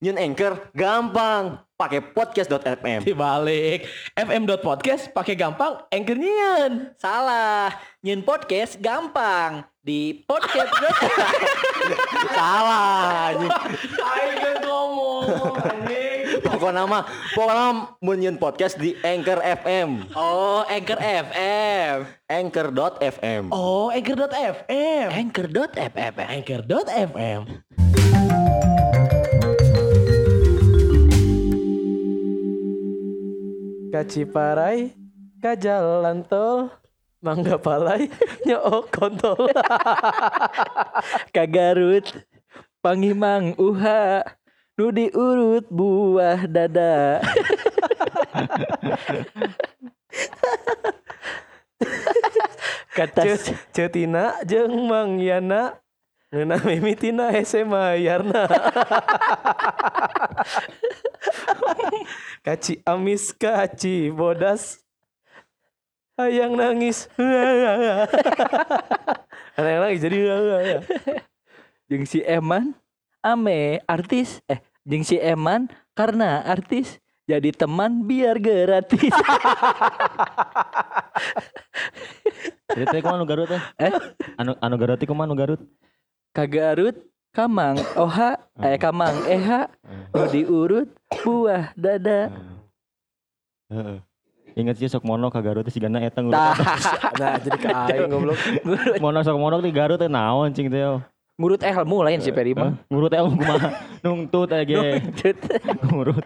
Nyun Anchor gampang. Pakai podcast.fm. Dibalik fm.podcast pakai gampang anchor nyian. Salah. Nyun podcast gampang. Di podcast Salah. anjing. Ayo ngomong anjing. Pokoknya mah, pokoknya mun nyun podcast di Anchor FM. Oh, Anchor FM. Anchor.fm. Oh, anchor.fm. Anchor.fm. Anchor.fm. Kaciparai, kajalan tol, mangga palai, nyook kontol. Kagarut, pangimang uha, nu diurut buah dada. Kata cetina jeung Mang Yana ngeuna mimitina hese mayarna. kaci amis kaci bodas hayang nangis hayang nangis jadi Jeung si Eman ame artis eh jeung si Eman karena artis jadi teman biar gratis. Jadi teh kumaha anu Garut teh? eh Anu anu Garut anu Garut? Kagarut kamang oha eh kamang eha nu diurut buah dada. Heeh. Ingat sih sok mono ka Garut teh sigana eta ngurut. Nah jadi ke aing goblok Mono sok mono di Garut teh naon cing teh. ngurut ilmu lain si Peri mah. Ngurut elmu kumaha? Nungtut age. Ngurut.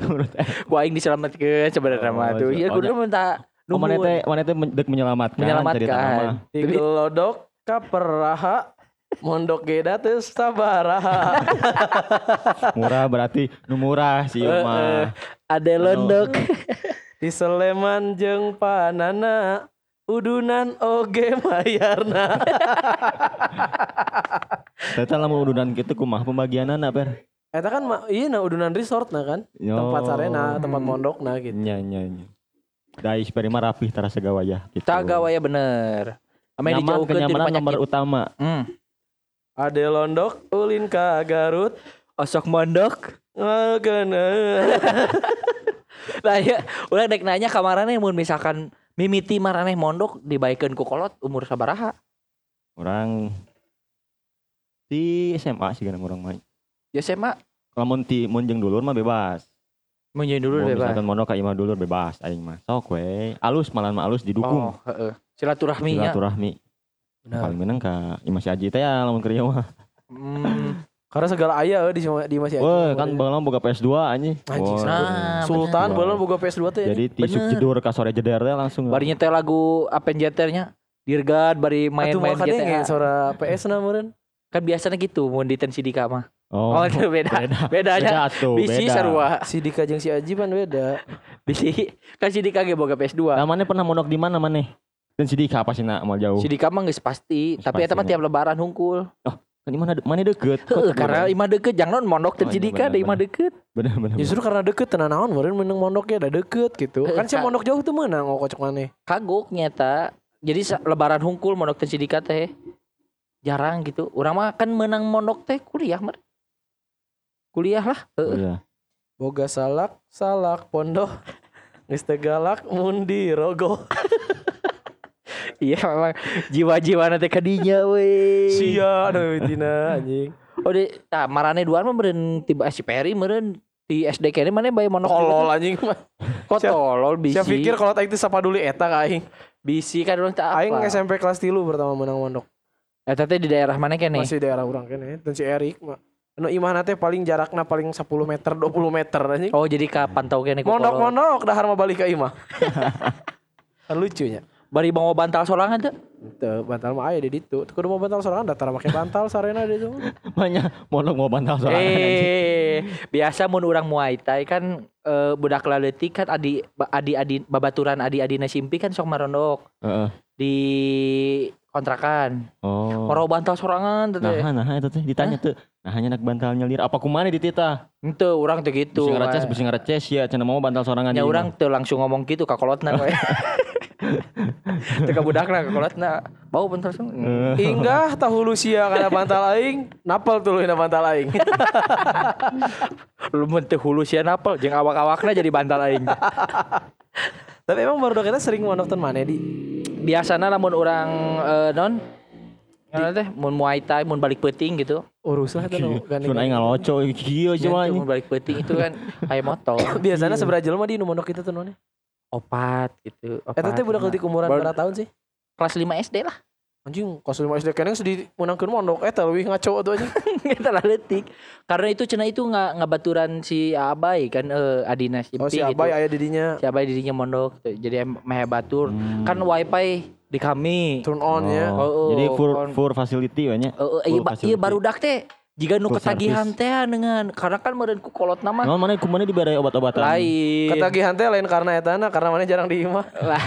Ngurut. Ku aing diselamatkeun sebenarnya Oh, mah tuh. Ya oh, kudu minta Oh, mana nuhun. teh mana teh men- deuk menyelamatkan. Menyelamatkan. Digelodok ka peraha mondok geda teu sabaraha Murah berarti nu murah sih mah. Ade londok. di Sleman jeung panana udunan oge mayarna Teta lamun udunan kitu kumaha pembagianana ber? Eta kan iya nah udunan resort nah kan Yo. tempat sarena tempat mondok nah gitu Nya nya nya. Seperi mah rapih tarasa gawaya gitu. Taga waya bener. Ame dijauhkeun tina kenyamanan nomor penyakit. utama. Hmm. Ade londok ulin ka Garut Osok mondok. ngagana Lah ya, ulah dek nanya kamarane mun misalkan mimiti maraneh mondok dibaikeun ku kolot umur sabaraha? Orang di SMA sih kan orang main. Ya SMA Lamun ti mun jeung dulur mah bebas. mun jadi dulu Mun bebas. misalkan mono ka imah dulur bebas aing mah. Sok we. Alus malan mah alus didukung. Oh, heeh. Silaturahminya. Silaturahmi. Paling menang ka imah si Aji teh ya lamun ieu mah. Hmm. karena segala aya eh, di di masih Woi, kan bagelang boga PS2 anjing. Anjing, Wah. Nah, Sultan belum boga PS2 teh Jadi tisuk jedur ka sore jeder teh langsung. Bari nyetel lagu Avengernya Dirgad bari main-main Atuh GTA. GTA suara PS na meureun Kan biasanya gitu mun di tensi di mah. Oh, Oh, itu beda. beda. Bedanya Beda tuh, bisi beda. sarua. si Dika jeung si Aji pan beda Bisi kan si Dika ge boga PS2. Nah, mana pernah mondok di mana maneh? Dan si Dika apa sih nak mau jauh? Si Dika mah geus pasti, tapi eta mah pasti, tiap lebaran hungkul. Kan di mana mana deket? Heeh, karena imah deket jangan mondok teu Oh, si iya, Dika bener, da imah bener. deket. bener bener. justru karena deket tenan naon meureun meneng mondoknya da deket gitu kan si mondok jauh tuh meunang oh kocok maneh Kagok nyata. Jadi lebaran hungkul mondok teu si Dika teh. Jarang gitu. Urang mah kan menang mondok teh kuliah mah. Kuliah lah. Oh, Heeh. iya. boga salak salak pondok teu galak mun di rogo Iya memang jiwa-jiwa nanti kadinya we. sia aduh tina anjing Oh di, tah marane duaan mah meureun tiba si Peri meureun di SD kene mana bae mondok kolol anjing Kok tolol bisi. Saya pikir kalau tak itu dulu eta ka aing. bisi kan urang tak apa. Aing SMP kelas 3 pertama menang mondok. Eta teh di daerah mana kene? Masih daerah urang kene dan si Erik mah. Anu imah teh paling jarakna paling 10 meter 20 meter anjing. Oh jadi ka pantau kene. Mondok-mondok dahar mah balik ke imah. kan lucunya. Bari bawa bantal sorangan teh. Teu bantal mah aya di ditu. Teu kudu mau bantal sorangan datar make bantal sarena di ditu. Banyak mondok mau bantal sorangan. Eh, biasa mun urang Muay Thai kan eh, budak leutik kan adi adi adi babaturan adi adina simpi kan sok marondok Heeh. di kontrakan. Oh. Moro bantal sorangan teh. Nah, nah itu teh ditanya tuh. Nah, hanya nak bantal nyelir apa kumane di tita? Henteu urang teh gitu. Bisi ngareces, we. bisi ngareces ya cenah mau bantal sorangan Ya di urang teu langsung ngomong gitu ka kolotna we. Teka budakna kolotna bau bentar sun. Inggah tahu Lucia kana bantal aing, napal tuh na bantal aing. Lu mun teu hulu sia napal jeung awak-awakna jadi bantal aing. Tapi emang baru kita sering mau nonton mana di? Biasana lamun orang eh, non Ngaran teh mun Muay Thai mun balik peuting gitu. Urus lah tuh Sun aing ngaloco kieu Ya, cuma tuh, mun balik peuting itu kan kayak motor. Biasanya seberapa jelema di nu mondok kita tuh nonnya. Opat gitu. Eta teh budak leutik umuran berapa tahun sih? kelas 5 SD lah. Anjing, kelas 5 SD keneng sedih menangkeun mondok eta leuwih ngaco tuh anjing. Kita letik. Karena itu cenah itu nggak ngabaturan si Abai kan eh, Adina si Oh si Pi Abai gitu. aya didinya Si Abai dirinya mondok jadi meh batur. Kan wifi di kami. turn on ya. Oh, Jadi oh, full kon- full facility banyak. Oh, oh, iya, iya baru dak teh. Jika nu ketagihan teh dengan karena kan meureun ku kolot nama Naon mana kumana dibere obat-obatan? lain. Ketagihan teh lain karena etana karena mana jarang di imah. Lah,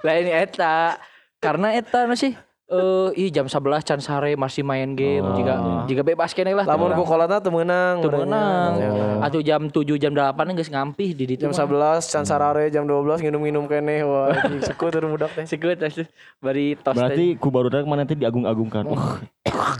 lain eta. Karena eta nu sih eh ih jam 11 can sare masih main game Oh, jika iya. jika bebas keneh lah. Lamun ku kolotna teu meunang. Teu meunang. Ya. Atau jam 7 jam 8 geus ngampih di ditu. Jam 11 can sarare jam 12 nginum-nginum keneh wah sekut teu budak teh. Sekut asuh bari tos Berarti ku baru mana nanti diagung-agungkan. Teh.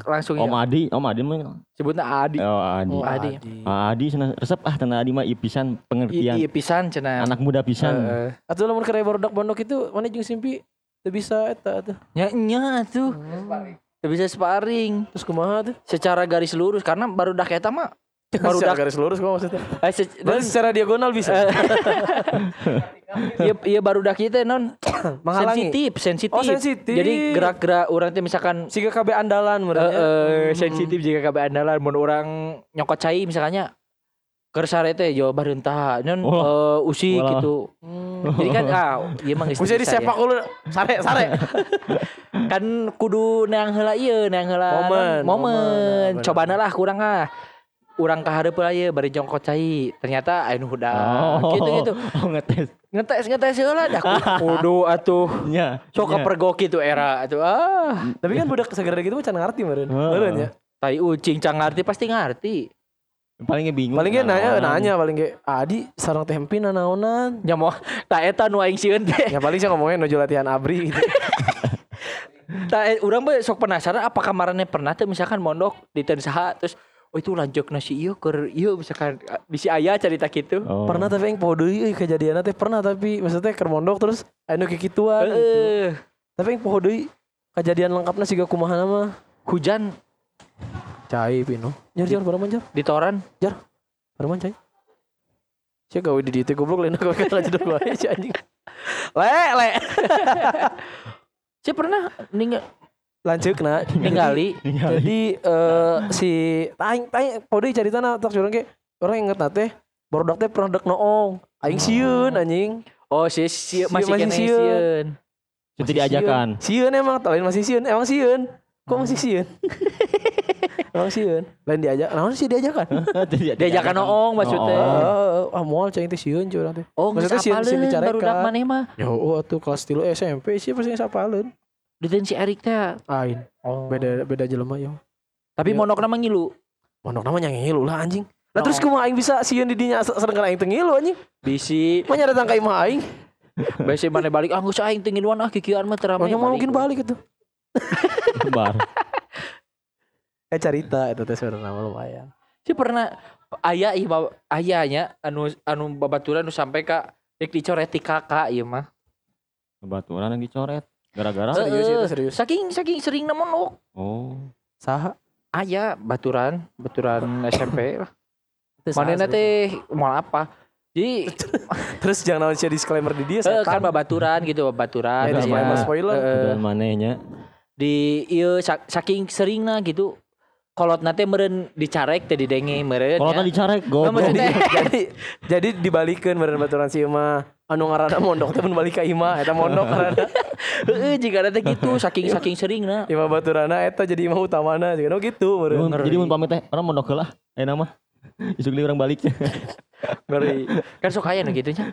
langsung Om ya. Adi, Om Adi mah. Sebutna Adi. Oh, Adi. Oh, Adi. Ah, Adi sana resep ah tanah Adi mah ipisan pengertian. Iya pisan cenah. Anak muda pisan. Heeh. Atuh lamun keur barudak pondok itu mana jeung simpi teu bisa eta atuh. Nya nya tuh. Teu bisa sparring Terus kumaha tuh? secara garis lurus karena baru dak eta mah baru Secara dak garis lurus kok maksudnya. eh, se- Berarti secara diagonal bisa. Iya iya baru dak kita non Menghalangi. sensitif, sensitif. Oh, sensitif. Jadi gerak-gerak orang teh misalkan Siga KB andalan eh, menurutnya. eh, sensitif jika kabe andalan mun orang nyokot cai misalnya keur sare teh jauh barentah non Wah. eh, usik Walah. gitu. Jadi kan ah ieu mah geus Bisa bisa disepak ya. dulu sare sare. Kan kudu neang heula ieu, neang heula Momen, momen. momen, bener. Cobana lah kurang ah. Urang kahareup heula ieu bari jongkot cai. Ternyata anu udah gitu gitu. Oh, ngetes. Ngetes ngetes heula dah kudu atuh. Nya. Sok nya. kepergok itu era atuh ah. Tapi kan budak segera gitu mah can ngarti meureun. Meureun ya. Tai ucing cang ngarti pasti ngarti. Palingnya bingung. Paling ge nanya nanya paling ge Adi sareng teh hempin naonan. Nya mau tak eta nu aing sieun teh. Ya paling saya ngomongnya nuju latihan abri gitu. Tak eh, urang bae sok penasaran apakah marane pernah teh misalkan mondok di saha terus oh itu lanjut nasi ieu keur ieu misalkan bisi aya cerita gitu. Oh. Pernah tapi yang poho deui euy kejadianna teh pernah tapi maksudnya keur mondok terus anu kikituan gitu. Heeh. Tapi yang deui kejadian lengkapna siga kumaha mah. Hujan Cai pino. Jar jar barang jar. di toran. Barang cai. Sia gawe di dieu goblok lain gawe ka jeduk wae si anjing. Le le. Saya pernah ning Lanceukna ningali Jadi eh si taing taing poho deui caritana tak curang ge orang inget teh barudak teh pernah dek noong. Aing sieun anjing. oh si, si Si- masih masih sieun. Itu diajakan. Sieun emang, lain masih sieun. Emang sieun. Kok masih sieun? emang sieun. Lain diajak. Naon sih diajakan? Diajakan noong maksudnya. Oh, ah moal cai teh sieun curang teh. Oh, Maksudnya sieun- sieun dicarekan. barudak maneh mah. Ya oh tuh kelas 3 SMP sih pasti sapaleun. Diten si Erik teh. Lain. Oh. Beda beda jelema ya. Tapi monok nama ngilu. Mondok namanya ngilu lah anjing. Lah terus Oh. kumaha aing bisa sieun di dinya sareng aing teu ngilu anjing. Bisi Mah datang ka imah aing. Bisi mana balik ah geus aing teu ngiluan ah kikieuan mah. Makanya mau mungkin balik itu. Bar. Eh cerita itu teh sebenarnya lumayan. Si pernah aya ih bawa- ayahnya anu anu babaturan nu sampai ka rek dicoret ti kakak ieu mah. Baturan yang dicoret. Gara-gara. Serius itu, serius. Saking saking sering monok. Oh. Saha? Aya baturan, baturan SMP lah. Sebenarnya. teh moal apa? Jadi Terus jangan naon sia disclaimer di dia eh, kan setan. babaturan gitu, babaturan. Aya. disclaimer spoiler. Dan manehnya. di ieu sak- saking seringna gitu. Kolot nate meureun dicarek teh didenge meureun. Kalau ya. dicarek Nah, goblok. maksudnya- jadi jadi dibalikeun meureun baturan si imah. Anu ngaranna mondok teh balik ka imah eta mondok ngaranna. Heeh, jika ada teh gitu saking saking seringna. Imah baturana eta jadi imah utamana jadi oh gitu meureun. Mun- Jadi mun pamit teh orang mau lah. Eh nama. Isuk orang balik. Ngeri. Kan sok aya nu kitu nya.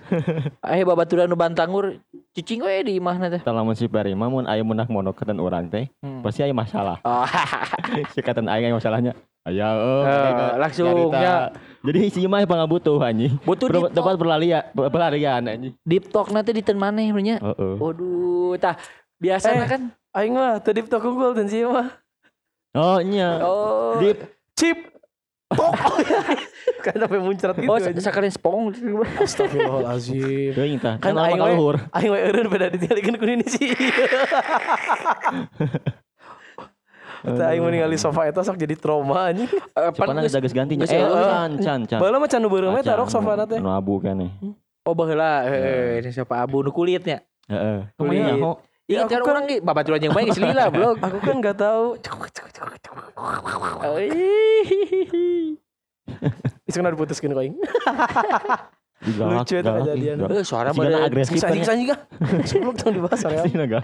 Aya babaturan nu bantangur cicing we di imahna teh. Tah lamun si Peri mah mun aya meunah monok keten urang teh, Hmm. pasti aya masalah. Oh, Si keten aya masalahnya. Aya Eh, langsung, ya. Jadi si mah pangabutuh anjing. Butuh deep tempat berlarian, berlarian anjing. Deep talk nanti di ten maneh nya. Heeh. Waduh, tah biasanya Eh. kan Aing mah teu deep talk unggul dan sih mah. Oh nya. oh Deep. Chip. Tok. kan sampai muncrat gitu. Oh, sekalian spong. Astagfirullahazim. Teuing tah. Kan aing we, aing we eureun beda ditinggalikeun ku ini sih. Tah aing ningali sofa eta sok jadi trauma anjing. Eh, pan geus- geus gantinya. Eh, eueuh. can can can. Baheula mah can nu beureum we tarok sofa teh. Anu abu kan. Oh baheula, heeh, ini siapa Abu nu kulitnya. Heeh. Ke mana ho? Iya, aku kan kan- orang ge babaturan yang baik geus lila, blog. Aku kan enggak tahu. Isuk na diputuskeun ku aing. Digalak, Lucu galak, kejadian. Eh, suara mah agresif kan. Anjing anjing Sebelum tong dibahas ya. Sih naga.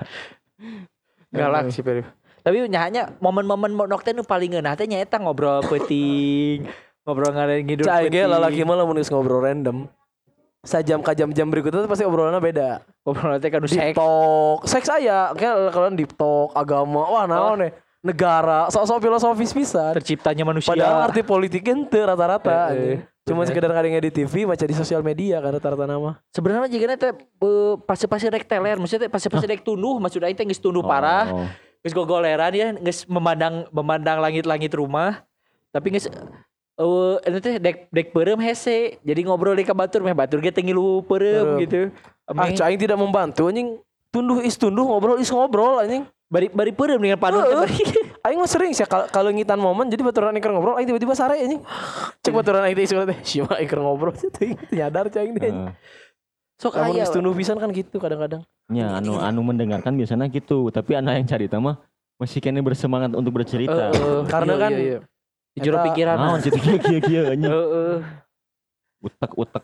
galak sih Peri. Tapi nyahanya momen-momen monok teh nu paling ngeunah teh nyaeta ngobrol penting. Ngobrol ngareng ngidur Cai ge lalaki mah lamun ngobrol random. Sajam ka jam-jam berikutnya tuh pasti obrolannya beda. Ngobrol teh kan Deep seks. talk, seks aya, kayak kalian deep talk, agama, wah naon nih, negara, sok-sok filosofis pisan. terciptanya manusia. Padahal arti politiknya ente rata-rata. Eh. anjing. Cuma sekedar kadang di TV, baca di sosial media kan rata-rata nama. sebenarnya jika teh pasti-pasti rek teler, maksudnya pasti-pasti rek tunduh, maksudnya teh geus tunduh parah. Oh. Gogoleran ya, geus memandang memandang langit-langit rumah. Tapi eh itu teh dek dek beureum hese. Jadi ngobrol di ka batur meh batur ge ngilu Beureum. gitu. Ah, Caing tidak membantu anjing. Tunduh is tunduh, ngobrol is ngobrol anjing. bari bari peureum dengan panu teh bari. Aing mah sering sih kalau kalau ngitan momen jadi baturan iker ngobrol aing tiba-tiba sare anjing. Cek baturan aing teh isu teh, "Si mah iker ngobrol." Teuing nyadar cing teh. Sok aya. tunduh pisan kan gitu kadang-kadang. Ya, anu anu mendengarkan biasanya gitu, tapi anak yang cari mah masih kene bersemangat untuk bercerita. Heeh, Karena iya, kan iya, iya. di jero eta- pikiran. Naon cerita kieu kieu anjing. Heeh. Utek-utek.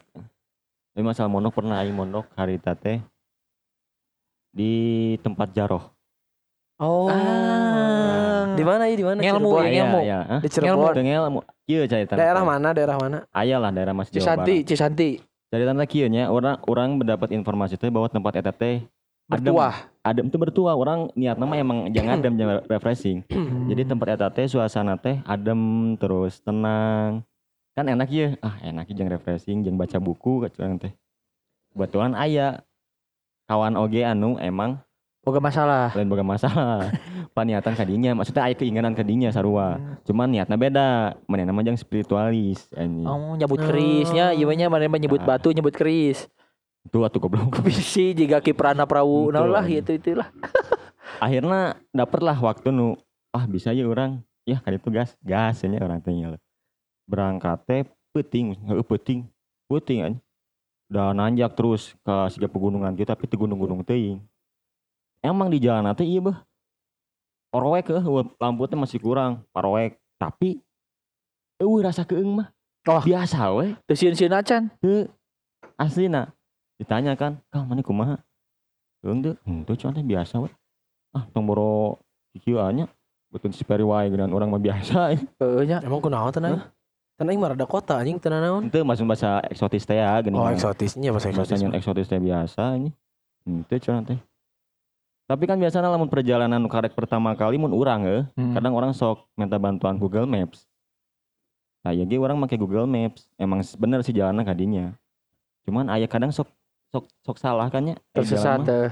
Tapi masalah mondok pernah aing mondok harita teh di tempat jaroh. Oh. Ah. Di mana ya? Di mana? Ngelmu, Cirebon. ya, ngelmu. ya. Hah? Di Cirebon. Teu ngelmu. Kieu carita. Daerah mana? Daerah mana? Aya lah daerah Mas Jawa Cisanti, Barat. Cisanti. Carita teh kieu nya, orang orang mendapat informasi teh bahwa tempat eta teh adem. Bertuah. Adem itu bertuah. Orang niatna mah emang jangan adem, jangan refreshing. Jadi tempat eta teh suasana teh adem terus tenang. Kan enak ya. Ah, enak ya jeung refreshing, jeung baca buku kacuan teh. Kebetulan aya kawan oge anu emang Boga masalah. lain boga masalah. Paniatan kadinya, maksudnya aya keinginan kadinya sarua. Cuman niatna beda. Manehna mah jeung spiritualis anjing. Oh, nyebut kerisnya, iya nya mana nyebut Ah. batu, nyebut keris. Tuh atuh goblok. Bisi jika kiprana perahu, Betul, nah lah anjing. itu itulah. Akhirnya dapet lah waktu nu ah bisa ya orang ya kan itu gas gas nya orang nya. Berangkat teh peuting heeh peuting peuting anjing udah nanjak terus ke siga pegunungan gitu tapi di gunung-gunung teuing emang di jalan teh iya bah orowek ke lampu teh masih kurang parowek. Tapi eueuh rasa keeng mah. Oh. biasa we. Teu sieun-sieun acan. aslina ditanya kan kang mana kumaha? Eung teh henteu cuman teh biasa we. Ah tong boro kieu anya betul si peri wae dengan orang mah biasa Heeh nya. Emang kunaon teh naon? Teh aing mah rada kota anjing teh naon? Itu masuk bahasa eksotis teh ya gini. Oh, eksotisnya bahasa Bahasa eksotis. yang eksotis teh biasa ini. Itu cuman teh. Tapi kan biasanya lamun perjalanan karek pertama kali mun urang eh, Hmm. kadang orang sok minta bantuan Google Maps. Nah, ya orang make Google Maps. Emang bener sih jalannya kadinya. Cuman aya kadang sok sok sok salah kan ya. Eh, tersesat teh.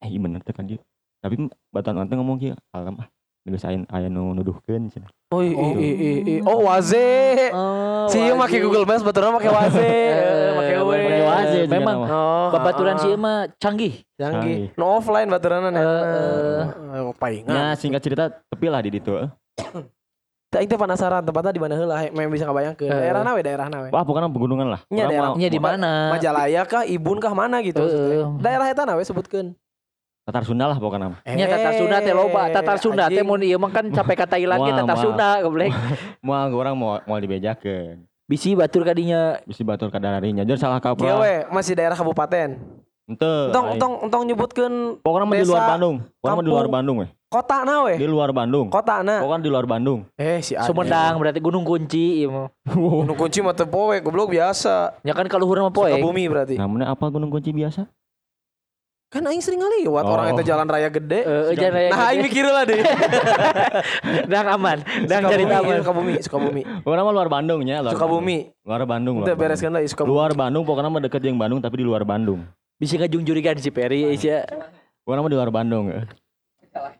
Eh, iya bener teh kan dia. Tapi batuan orang ngomong kieu, alam ah. Geus aya aya nu nuduhkeun cenah. Oh, i, Oh. i, i, i. oh waze. Oh, Si ieu make Google Maps baturan make waze. Make we. make waze. Memang. Oh, babaturan sih mah canggih. canggih. No offline baturan Eh, eh. Oh, palingan. Ya singkat cerita tepi lah di ditu. eh. Teh aing teh penasaran tempatnya di mana heula, memang bisa ngabayangkeun. Daerah nawe, daerah nawe. Wah, bukan pegunungan lah. Nya Orang daerah- mau- Nya di mana? Majalaya kah, Ibun kah mana gitu. Daerah eta nawe sebutkeun. Tatar Sunda lah pokoknya. Nya Tatar Sunda teh loba. Tatar Sunda teh mun ieu mah kan capek ka Thailand ge Tatar. Sunda goblek. Mau orang mau mau dibejakeun. Bisi batur kadinya. Bisi batur kadararinya. Jadi salah Kieu kaprah. we, masih daerah kabupaten. Ente. Entong entong entong nyebutkeun Pokoknya mah di luar Bandung. Pokoknya mah di luar. Bandung weh. kota nawe. Di luar Bandung. Kota na. Pokoknya di luar Bandung. Eh si Ade. Sumedang berarti Gunung Kunci ieu mah. Gunung kunci mah teu poe, goblok biasa. Ya kan kaluhur mah poe. Bumi berarti. Namanya apa Gunung Kunci biasa? Kan aing sering ngaliwat Oh. orang itu jalan raya gede. Eh, jangan raya nah, aing gede. mikir lah deh. Dang aman, dang jadi aman. Sukabumi, Sukabumi. Orang mah luar Bandung nya, luar Sukabumi. Bandung. Luar Bandung. Udah luar bereskan lah Bandung. Sukabumi. Luar Bandung pokoknya mah deket yang Bandung tapi di luar Bandung. Bisa ngajung jurigan si Peri ya. Orang mah di luar Bandung.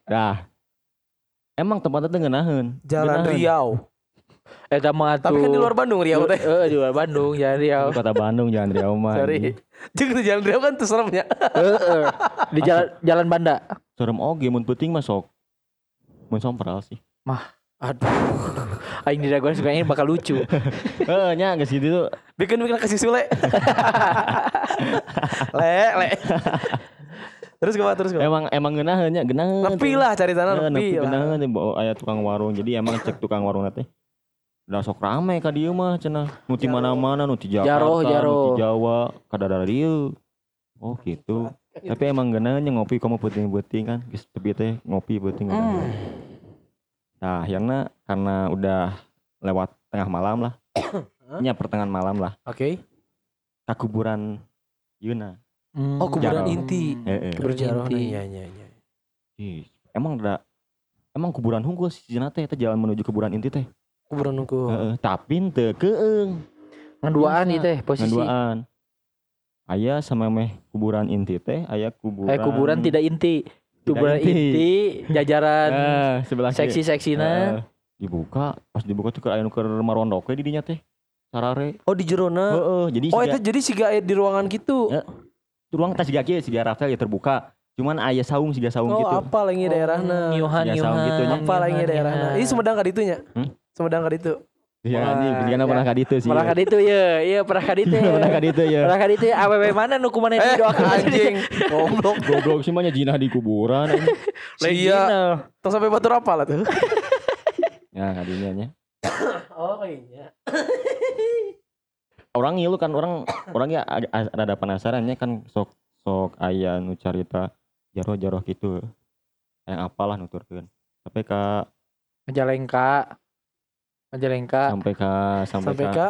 Dah. Emang tempatnya tuh ngeunaheun. Jalan. Riau. Eh mah Tapi kan di luar Bandung Riau teh. Eh di luar Bandung, jangan Riau. Kota Bandung Jalan Riau mah. Sorry. Jeung di jalan Riau kan tuh seremnya. Heeh. Di jalan jalan Banda. Serem oge mun peuting mah sok. Mun sompral sih. Aduh. Aing diraguan suka ini bakal lucu. Heeh nya geus gitu tuh. Bikin bikin kasih Sule. le, le. terus gimana terus gimana? Emang emang ngeunaheun nya, geunaheun. Nepi lah cari tanah Heeh, geunaheun teh bawa aya tukang warung. Jadi emang cek tukang warung teh. Udah sok rame ka dieu mah cenah. Nu ti mana-mana, nu ti Jakarta, Jaro, jaro. nu ti Jawa, kadadara dieu. Oh gitu. Tapi emang geunaheun nya ngopi kamu peuting-peuting kan. Geus tepi teh ngopi peuting. Hmm. Nah, akhirnya karena udah lewat tengah malam lah. Nya pertengahan malam lah. Oke. Ka kuburan Yuna. Oh, kuburan Jaro. inti. Heeh. Berjarah Inti. iya iya iya. Ih, Emang ada Emang kuburan hunggul sih cenah teh teh jalan menuju kuburan inti teh. Kuburan nunggu. Heeh, tapi teu keung. Ngeduaan itu teh posisi. Ngeduaan. Aya sama meh kuburan inti teh, aya kuburan. Eh kuburan tidak inti. Tidak Kuburan inti. inti, jajaran Eh, sebelah seksi-seksina. Eh, dibuka, pas dibuka tuh ke aya nu keur marondok we di dinya teh. Sarare. Oh di Jerona. Heeh, jadi Oh siga- itu jadi siga di ruangan gitu. Ya, ruang tas siga kieu siga Rafael ya terbuka. Cuman aya saung siga saung Oh gitu. apa lagi daerahna? Nyuhan, Ya, nyuhan. saung gitu. Apa lagi daerahna? Ini Sumedang ka ditu nya. Hmm? Sumedang ka ditu. Iya anjing, pilihanna ya. pernah ka ditu sih. Pernah ka ditu ya, iya pernah ka ditu. Pernah ka ditu ya. Pernah ka ditu ya, awewe mana nu kumaha Eh didoakeun anjing. Goblok. Goblok sih mah jinah di kuburan anjing. Lah iya. Tong sampai batur apa lah tuh? Ya, kadinya nya. Oh iya. Orang ieu kan orang orang ya rada penasarannya kan sok sok aya nu carita jaro-jaro gitu. Yang apalah nuturkeun. Sampai ka Majalengka. Majalengka. sampai ka sampai, Sampai ka, ka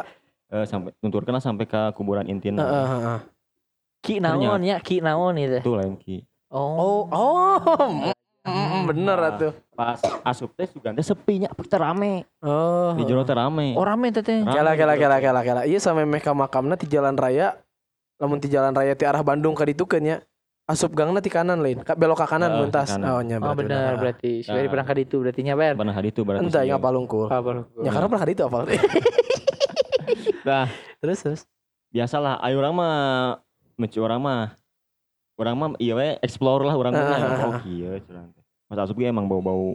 eh, sampai lah sampai ka kuburan intina. Heeh, heeh. Ki naon ya, ki naon itu. Itu lain ki. Oh. Oh, oh. Mm, bener atuh. Pas asup teh sugan teh sepinya teh rame. Oh. Di jero teh rame. Oh rame teh teh. Kela di kela jero kela kela kela. Iya sampai meh ka makamna ti jalan raya. Lamun ti jalan raya ti arah Bandung ka ditu keun nya. Asup gangna ti kanan lain. Belok ka kanan kanan. Oh nya Oh berarti bener udah. berarti. Sudah Nah. pernah ka ditu berarti nya ber. Pernah hari itu berarti. Entah yang ya. apa lungkul. Ya karena pernah ka ditu apa? Nah, terus terus. biasalah ayo orang mah mencu orang mah orang mah iya we explore lah orang mah Ah. oh iya curang pas asup ge emang bau-bau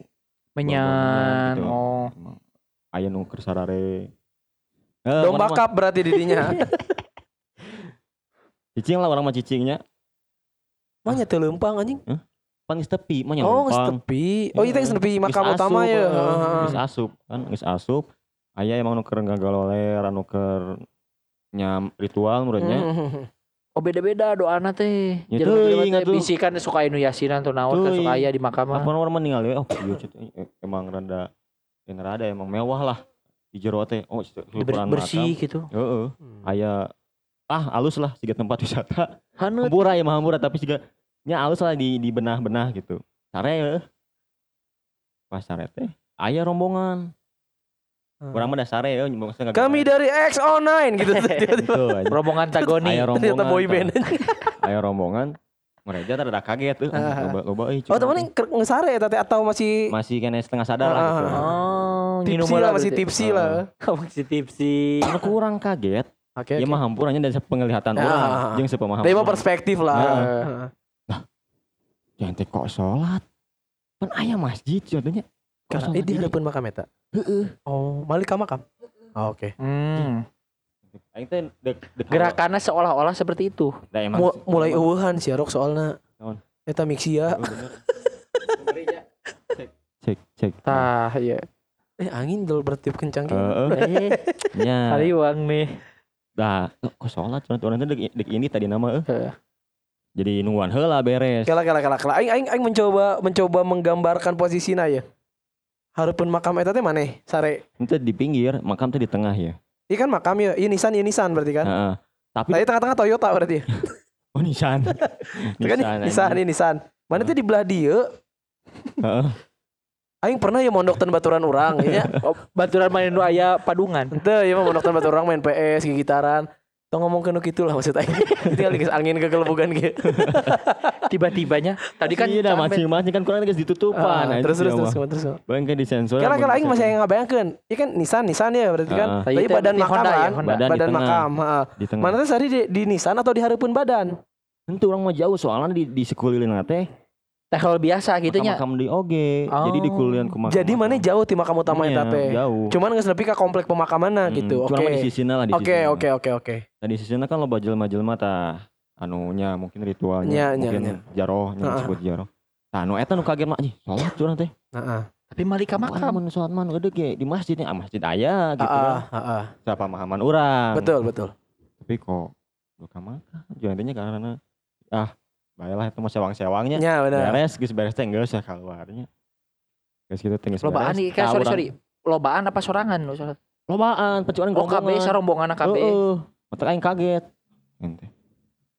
Menyan. gitu. Oh. aya nu keur sarare Eh, Domba kap berarti didinya. cicing lah orang mah cicingnya Mah nya teu leumpang anjing. pan geus tepi mah Oh, geus lempang. tepi. Oh, itu geus tepi makam utama ya. geus asup kan geus asup aya emang nu keur ngagaloler anu keur nyam ritual menurutnya Mhm. Oh beda-beda doana teh. Ya, teuing teh atuh. Bisikan suka anu yasinan tuh naon kan suka aya di makam. Apa orang meninggal ya? Oh iya eh, emang rada yang rada emang mewah lah di jero teh. Oh bersih gitu. Heeh. Aya ah alus lah siga tempat wisata. Haneut. Hampura ya mah hampura tapi siga nya alus lah di di benah-benah gitu. Sare ya. Pas sare teh aya rombongan. Hmm. Urang mah da sare ya Kami dari X09 gitu tiba-tiba. Gitu aja. Rombongan Tagoni. Aya Ternyata rombongan. boy tah. band. Rombongan. Mereka rada kaget tuh. Ah. Loba loba euy. Oh, teh. ini ker- ngesare tadi atau masih masih kena setengah sadar lah Ah, gitu. ah, ah. Oh, tipsi lah, masih tipsi Ah. lah. Oh, masih tipsi. Kurang kaget. Oke. Ya oke. mah hampurannya dari penglihatan Ah, orang ah, ah. jeung sepemahaman. Dari mah perspektif lah. Heeh. Heeh. Jangan teh kok salat. Kan aya masjid contohnya. Karena eh di hadapan makam eta. Heeh. Oh, balik ka makam. Oh, Oke. Hmm. Aing teh dek dek Gerakannya seolah-olah seperti itu. Da emang Mu- mulai eueuhan si Arok soalna. Naon? Eta mixia. Oh, bener. Cek cek. Tah, iya. Eh angin dol bertiup kencang gitu. Heeh. Eh, Nya. Hariwang nih. Dah, kok salat contoh orang teh dek, ini tadi nama eh. Jadi nungguan heula beres. Kela kela kela kela. Aing aing aing mencoba mencoba menggambarkan posisinya ya. Hareupeun makam eta teh maneh sare. Itu di pinggir, makam teh di tengah ya. Iya kan makam ya. Iya Nissan, iya Nissan berarti kan. Heeh. Tapi Tadi tengah-tengah Toyota berarti. Oh Nissan. Itu kan Nisan ini Nisan. Mana teh di belah dieu Heeh. Aing pernah ya mondoktan baturan orang ya. Oh, baturan main nu aya padungan. Henteu ya mah mondoktan baturan main PS gitaran. Tong ngomong ke nu kitu lah maksud aing. Tinggal dikasih angin ke gelebugan gitu. Tiba-tibanya tadi kan Iya masing-masing kan kurang geus ditutupan. Ah, anjing, terus terus ya terus terus. terus. Bayang kan di sensor. Kira kira aing masih yang ngabayangkeun. Ieu kan Nissan Nissan ya berarti kan. Ah. Tapi Tadi teh badan berarti makam Honda ya, kan. Honda. Badan di Badan tengah. makam, tengah. Mana teh sari di, di Nissan atau di hareupeun badan? Tentu orang mah jauh soalnya di di sekulilin teh. Teh kalau biasa gitu nya. Makam di oge. Oh. Jadi di kulian ku makam. Jadi mana jauh ti makam utama eta teh. Jauh. Cuman geus nepi ka komplek pemakamanna Mm, gitu. Oke. mah di sisina lah di Oke, oke, oke, oke. Nah di sisina kan lo jelma-jelma tah anunya mungkin ritualnya Nya, nya, mungkin nya. jaroh yang Heeh. disebut jaroh. Nah nu eta nu kaget mah anjing salat curang teh. Heeh. Tapi malika Makam makam. mun salat mah nu gede ge di masjidnya ah masjid aya gitu Heeh, heeh. Siapa pemahaman urang. Betul, betul. Tapi kok buka makam jangan karena ah baiklah itu mah sewang-sewangnya. Ya, benar. Beres geus beres teh geus ya keluarnya. Geus gitu teh geus Lobaan nih kan sorry sorry. Lobaan apa sorangan lu salat? Lobaan, pecuan Oh KB sarombongan KB. Heeh. Mata aing kaget. Ente.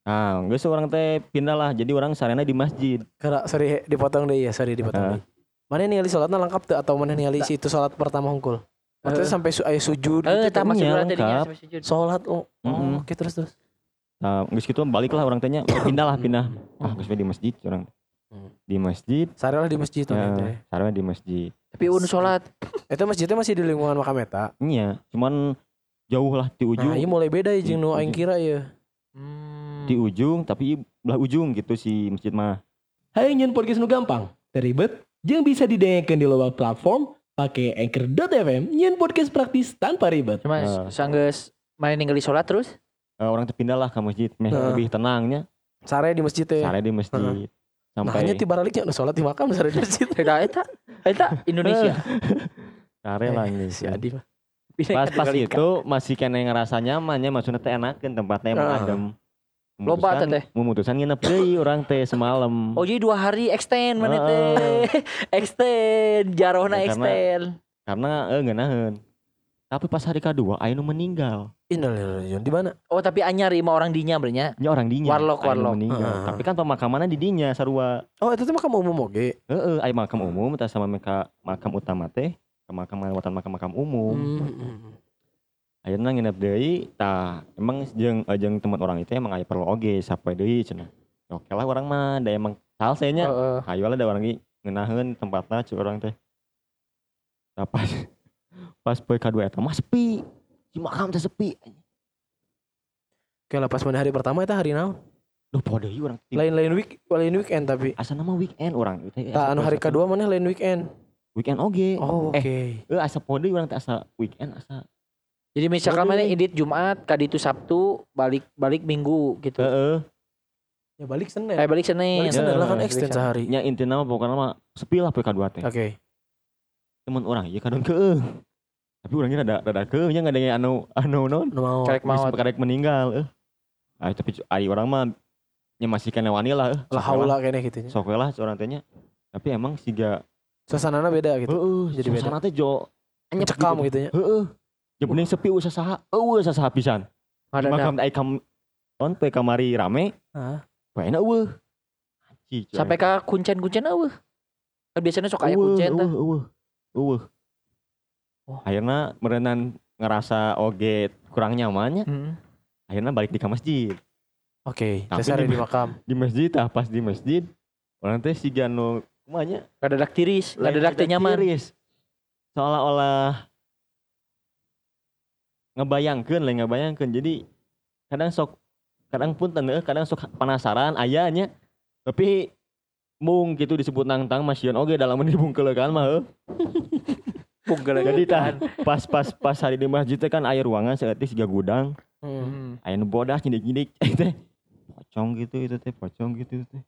Nah, geus orang teh pindah lah. Jadi orang sarena di masjid. Kara sorry dipotong deh ya, sorry dipotong Heeh. deh. Mana ningali salatna lengkap tuh atau mana ningali si itu salat pertama hungkul? Maksudnya Eh. sampai su sujud Eh, gitu. tak masuk Iya, dulu tadinya lengkap. sampai sujud. Salat oh, oh Mm-mm. oke terus terus. Nah, geus gitu balik lah orang tanya pindah lah pindah. Ah, geus we di masjid orang. Hmm. Di masjid. Sarelah di masjid tuh Ya, sarena di masjid. Tapi un salat. Eta masjidnya masih di lingkungan makam eta. Iya, cuman jauh lah di ujung. Nah, ieu mulai beda ya jeung nu aing kira ya. Hmm. Di ujung tapi belah ujung gitu si masjid mah. Hai nyen podcast nu gampang, teribet, jeung bisa didengarkan di loba platform pakai anchor.fm nyen podcast praktis tanpa ribet. Cuma Eh. sanggeus main ninggali salat terus. Eh, orang teh pindah lah ke masjid, meh Heeh. lebih tenangnya. Sare di masjid teh. Sare di masjid. Nah, Sampai hanya tiba baliknya nu salat di makam sare di masjid. Eta eta eta Indonesia. sare lah Eh. Si Adi mah. Pas ke pas itu masih kena ngerasa nyamannya maksudnya teh enakeun tempatnya emang adem Loba teh. memutuskan nginep deui orang teh semalam Oh jadi dua hari extend mana teh. extend jarohna Ya, karena- extend. karena eh ngeunaheun tapi pas hari kedua aya nu meninggal Innalillahi di mana? Oh tapi anyar lima orang dinya bernya. nya orang dinya Warlock, warlock. meninggal Heeh. tapi kan pemakamannya di dinya sarua Oh, itu tuh makam umum oge. heeh aya makam umum tah sama mereka makam utama teh ke makam lewatan makam-makam umum Hmm. akhirnya nginep deui tah emang jeung eh, jeung teman orang itu emang aya perlu oge sapoe deui cenah oke lah orang mah da emang salsenya Heeh. ayo lah da orang ge ngeunaheun tempatna cu orang teh Nah, pas pas poe kadua eta mah sepi di makam teh sepi Oke lah pas mana hari pertama itu hari naon? Duh deui urang teh. Lain-lain week, lain weekend tapi. asa nama weekend orang teh Tah anu hari kedua mana lain weekend. weekend oge Oh, oke. eh eh asa poe deui urang teh asa weekend asa Jadi misalkan mana edit Jumat, kadi itu Sabtu, balik balik Minggu gitu. heeh Ya balik Senin. Eh balik Senin. Balik Senin lah kan Ya, extend sehari. nya intina mah pokoknya mah sepi lah poe kadua teh Oke. temen orang ieu kadon keeuh tapi orangnya rada rada keeuh nya nggak ada yang anu anu non Nu mau. Karek maot. karek meninggal eh ah tapi ari orang mah nya masih kena wani lah eh Lah haula kayaknya gitu. sok lah orang teh nya tapi emang siga Suasanana beda gitu. heeh Jadi beda. suasana teh jo anyep Cekam gitu. gitu ya. heeh jeung bening sepi usah saha eueuh saha pisan Ada makam ai kam on pe kamari rame Heeh. bae eueuh sampai ke kuncen-kuncen eueuh. Kan biasanya sok aya kuncen eueuh, eueuh, eueuh. Oh. akhirnya merenan ngerasa oge kurang nyamannya Hmm. akhirnya balik di ke masjid Oke, hari di- di makam. di masjid tah pas di masjid orang teh si Gano kumanya Kada dak tiris, kada dak nyaman. tiris. seolah-olah ngebayangkeun lain ngebayangkeun jadi kadang sok kadang pun teu kadang sok penasaran ayahnya tapi mung gitu disebut nangtang masieun oge dalam dibungkelekan mah heuh. Punggel jadi tah pas pas pas hari di masjid teh kan aya ruangan seperti siga gudang Hmm. Hmm. aya nu bodas nyidik-nyidik teh pocong gitu itu teh pocong gitu teh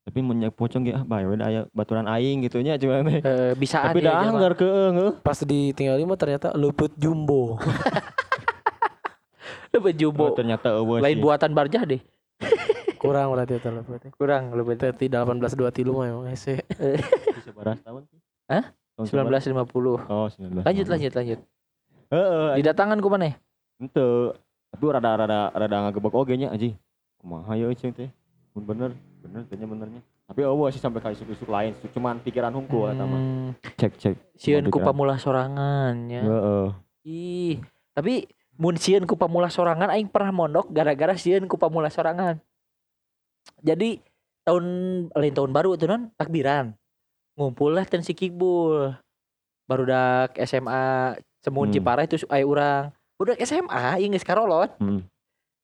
tapi mun nya pocong ge ah bae we da aya baturan aing gitu nya cuma teh Eh, bisaan tapi ya, dah anggar keung heuh Pas ditinggalin mah ternyata luput jumbo. Oh, jumbo. ternyata eueuh Lain sih. buatan barjah deh. Kurang berarti itu luputnya. Kurang lebih Berarti 18 2 tilu mah emang hese. Bisa baras tahun sih Hah? Tahun sabaraha? 1950. oh 19 Lanjut lanjut lanjut. heeh Didatangan ku mana? ente tapi rada rada rada ngagebek oge nya anjing kumaha ya cing teh mun bener bener tanya benernya tapi eueuh sih sampai ka isuk-isuk lain cuman pikiran hungkul eta mah Hmm, cek cek sieun ku pamulah sorangan ya. heeh Ih, tapi mun sieun ku pamulah sorangan aing pernah mondok gara-gara sieun ku pamulah sorangan. Jadi tahun lain tahun baru itu non takbiran. Ngumpul lah ten si Kikbul. Barudak SMA Semun Hmm. Ciparah itu aya urang. Budak SMA ieu geus karolot. Hmm.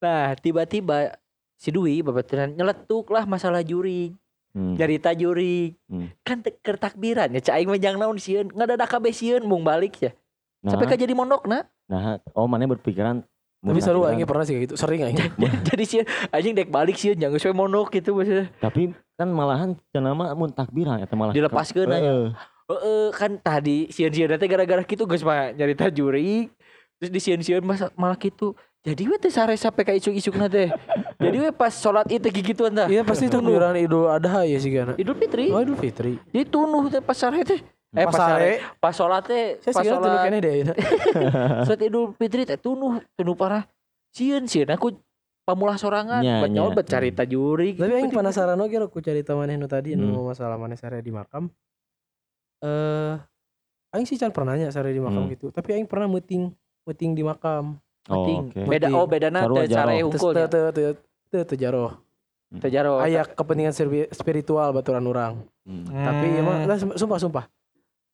Nah, tiba-tiba si Dwi babaturan nyeletuk lah masalah juri. Hmm. Jarita juri. Hmm. Kan teu keur takbiran ya cai mah jang naon sieun. Ngadadak kabeh sieun mung balik ya. nah, Sampai ka jadi mondok na. nah oh mana berpikiran Tapi seru takbiran. aing pernah sih kayak gitu. Sering aing. jadi sih anjing dek balik sih jangan sesuai monok gitu maksudnya tapi kan malahan cenah mah mun takbiran eta malah Dilepaskeun aya. Heeh. Heeh kan tadi sieun teh gara-gara gitu geus mah nyarita juri terus di sieun malah gitu jadi we teh sare sampai ka isuk-isuk teh jadi we pas sholat itu gitu anda Iya pasti takbiran Idul Adha ya sih kan. Idul Fitri Oh Idul Fitri. jadi tunuh teh pas sare teh eh pas Pas sare pas sholat teh Saya pas kan sholat kene deh. ya. sholat Idul Fitri teh tunuh tunuh parah sieun sieun aku pamulah sorangan Nya, buat nyawa nya. buat carita juri Tapi aing penasaran oge aku cari tamaneh nu tadi Hmm. nu masalah maneh sare di makam. Eh aing sih can pernah nanya sare di makam Hmm. gitu. Tapi aing pernah meeting meeting di makam. oh, Penting. oke. beda oh Sarua hungkul teu teu teu teu teu jaroh. teh jaro Aya kepentingan spiritual baturan orang. Hmm. Tapi emang lah, sumpah sumpah.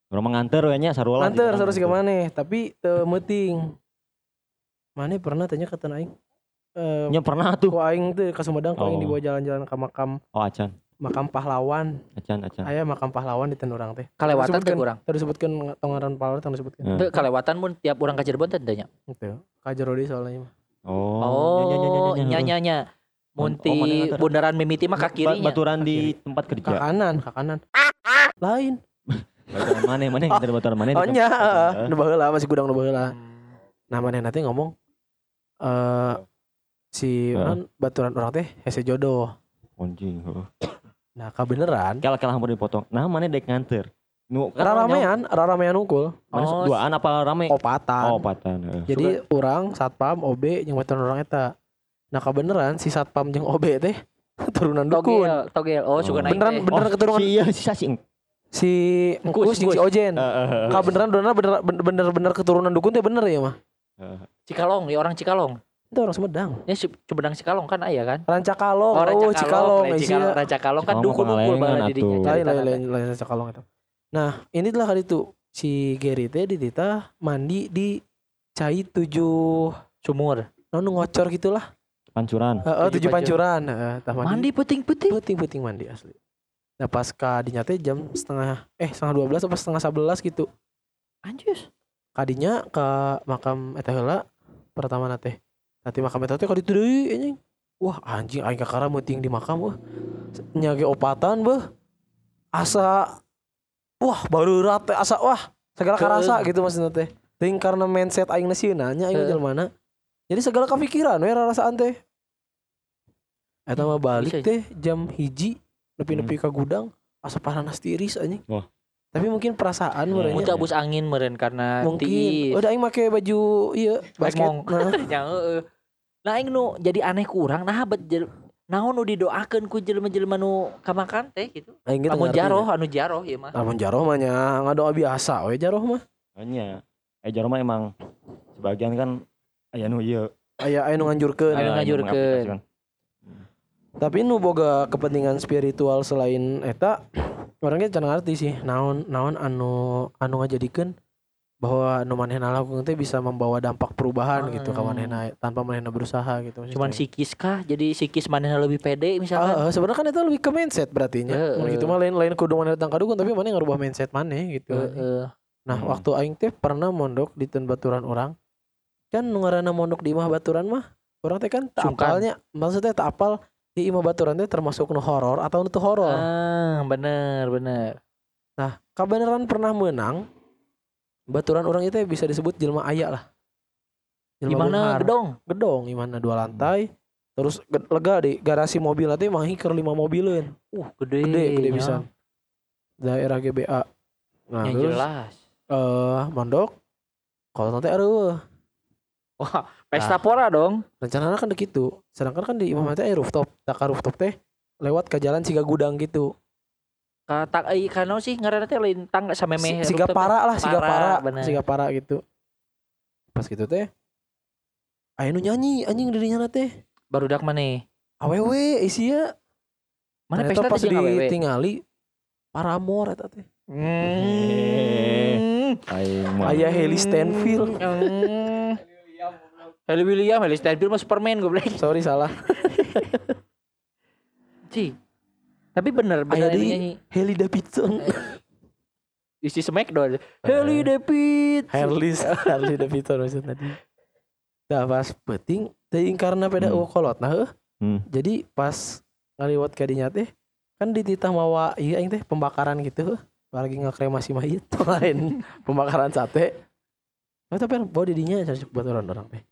Orang menganter we nya sarua lah Nanti di harus dalam ke gitu. mana? Tapi teu meeting. Mana pernah tanya ke aing. Eh Nya pernah tuh ku aing teh ka Sumedang ku aing Oh. dibawa jalan-jalan ke makam oh acan makam pahlawan. acan acan Aya makam pahlawan di urang teh. kalewatan teh urang Tadi disebutkan tongaran pahlawan tadi disebutkan. Hmm. Teu kalewatan mun tiap orang ka Cirebon teh tanya. Gitu. Kajero deui soalnya mah. oh Oh, nya nya nya. Mun Oh, mana ti nganter? bundaran mimiti mah ka Ba- kirinya. baturan di tempat Ke kerja kanan, ke kanan. Lain. baturan mana mana yang nganter baturan mana Oh nya, nu baheula masih gudang nu baheula. Nah, maneh nanti ngomong eh si non baturan orang teh hese jodoh. anjing heeh. Nah, kabeneran kalah kalah mau dipotong nah mana dek nganter nu kan raramean, raramean unggul. mana Oh, duaan apa rame Opatan. oh patan heeh. Jadi orang satpam OB yang baturan orang eta. Nah, kabeneran si satpam jeung OB teh turunan dukun. Togel, togel. Oh, suka naik. Beneran beneran Oh, keturunan si iya si sasi si Engkus, jeung si. Ojen. Heeh. Ka beneran beneran bener bener bener keturunan dukun teh bener ya mah. Cikalong, ya orang Cikalong. Itu orang Sumedang. Ya si- Cumedang Cikalong kan aya kan? Rancakalong, Oh, oh, Rancakalong, Cikalong, isi Cikalong, Rancakalong kan Cikalong mah dukun-dukun Pangalengan bala dirinya. atuh. lain lain na lain lain Rancakalong itu. Nah, ini telah kali itu si Gary teh dititah mandi di cai tujuh Sumur. non ngocor gitulah. pancuran Heeh, Tujuh tujuh pancuran. Heeh, tah Mandi puting-puting. Puting puting mandi asli. Nah pas kadinya teh jam setengah eh setengah dua belas apa setengah sebelas gitu. Anjus. Kadinya ke makam eta heula pertama teh. Nanti makam eta teh kadi teu deui anjing. Wah anjing aing kakara meuting di makam wah. Nyage opatan beuh. Asa wah baru rate asa wah segala karasa gitu maksudnya teh. Ting karena mindset aing sieuna nya aing Heeh. jelmana. Jadi segala kepikiran we rarasaan teh. Eta mah balik teh jam hiji nepi-nepi ka gudang asa panas tiris anjing. Wah. Tapi mungkin perasaan Ya, merenya. Muntah abus angin meureun karena mungkin tiis. udah aing make baju iya basket nah, Ya. Nah aing nu jadi aneh kurang nah bet jel- naon nu didoakeun ku jelema-jelema nu kamakan teh gitu. aing gitu Lamun ngarti jaroh nya. anu jaroh ieu mah. lamun jaroh mah nya ngadoa biasa we jaroh mah hanya eh jarum mah emang sebagian kan aya nu ieu aya aya nu nganjurkeun aya ngajurkeun. mengaplikasikan. tapi nu boga kepentingan spiritual selain eta orangnya can ngarti sih naon naon anu anu ngajadikeun bahwa nu manehna lakukeun teh bisa membawa dampak perubahan gitu ka Hmm. manehna tanpa manehna berusaha gitu Cuman psikis kah? Jadi psikis manehna lebih pede misalkan. Ah, ah, sebenarnya kan itu lebih ke mindset berarti nya. Heeh. Mun gitu mah lain lain kudu maneh datang ka dukun tapi maneh ngarubah mindset maneh gitu. Heeh. Nah, Hmm. waktu aing teh pernah mondok di ten baturan orang. Kan nu ngaranna mondok di imah baturan mah orang teh kan tak apalnya maksudnya tak apal di imah baturan teh termasuk nu horor atau nu horor. Ah, bener bener. Nah, kabeneran pernah menang baturan orang itu bisa disebut jelma aya lah. Di mana beunghar. gedong? Gedong, di mana dua lantai. Terus lega deh garasi mobil nanti mah keur lima mobileun. Uh, gede. Gede, gede nya. bisa. Daerah GBA. Nah, Yang terus jelas. eh mondok kalau nanti aduh Wah, pesta pora dong. Rencananya kan gitu. Sedangkan kan di Imam teh aya rooftop. Tak rooftop teh lewat ke jalan siga gudang gitu. Kata eh kana sih ngaranna teh lain tangga sameme. Si- Siga para lah, siga para, bener. siga para gitu. Pas gitu teh Aya nu nyanyi anjing dirinya teh. Barudak maneh. Awewe isia. Mana Ternyata pesta pas teh jeung awewe? ditingali Paramore eta teh. Hmm. Aing mah. Aya Haley Stanfield. Hmm. Heli William, Heli Stanfield mah Superman gue bilang. Sorry salah. Ci. Tapi bener, bener Aya ini di- nyanyi. Haley Davidson. Isi Smackdown. Heli David. Harley Harley Davidson maksudnya tadi. Nah pas penting teuing karena peda Hmm. kolot nah heuh. Hmm. Jadi pas ngaliwat ka dinya teh kan dititah mawa iya aing teh pembakaran gitu. Lagi ngakremasi mayit lain pembakaran sate. Oh, tapi bawa didinya cocok buat orang-orang teh.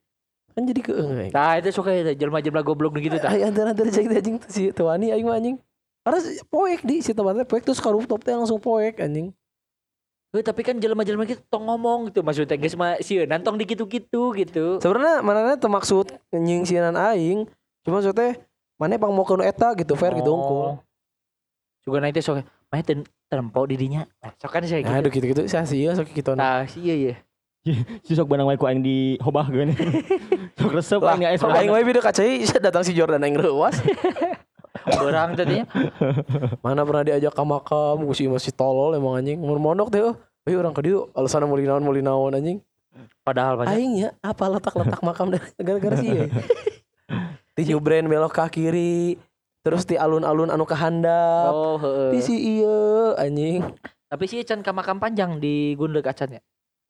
Kan jadi keeng aing. Nah itu suka ya jelma-jelma goblok gitu tah. Ai antara-antara cek anjing si tuani aing mah anjing. Karena si- poek di si tempatnya poek terus ka rooftop teh langsung poek anjing. Eh, tapi kan jelma-jelma gitu tong ngomong gitu maksudnya guys mah sieun nantong di gitu-gitu gitu. Sebenarnya mana teu maksud nyingsinan aing. Cuma maksudnya mana pang mau ke eta gitu fair gitu unggul. Juga nanti sok mah teu terempau di dinya. Sok kan saya Nah, gitu. aduh gitu-gitu sih sih ya sok gitu. Nah, sih iya ya. Si sok benang wae ku aing di hobah geun. Sok resep aing aing we beda kacai datang si Jordan aing reuas. Orang tadinya. Mana pernah diajak ke makam, ku si masih tolol emang anjing. Umur mondok teh oh. Ayo orang ke dieu alasan mau linaon mau linaon anjing. Padahal banyak. Aing ya apa letak-letak makam gara-gara sih ya. Di brand belok ke kiri, terus di alun-alun anu ke handap. Oh. Di si iya anjing. Tapi sih can ke makam panjang di Gundeg acan ya.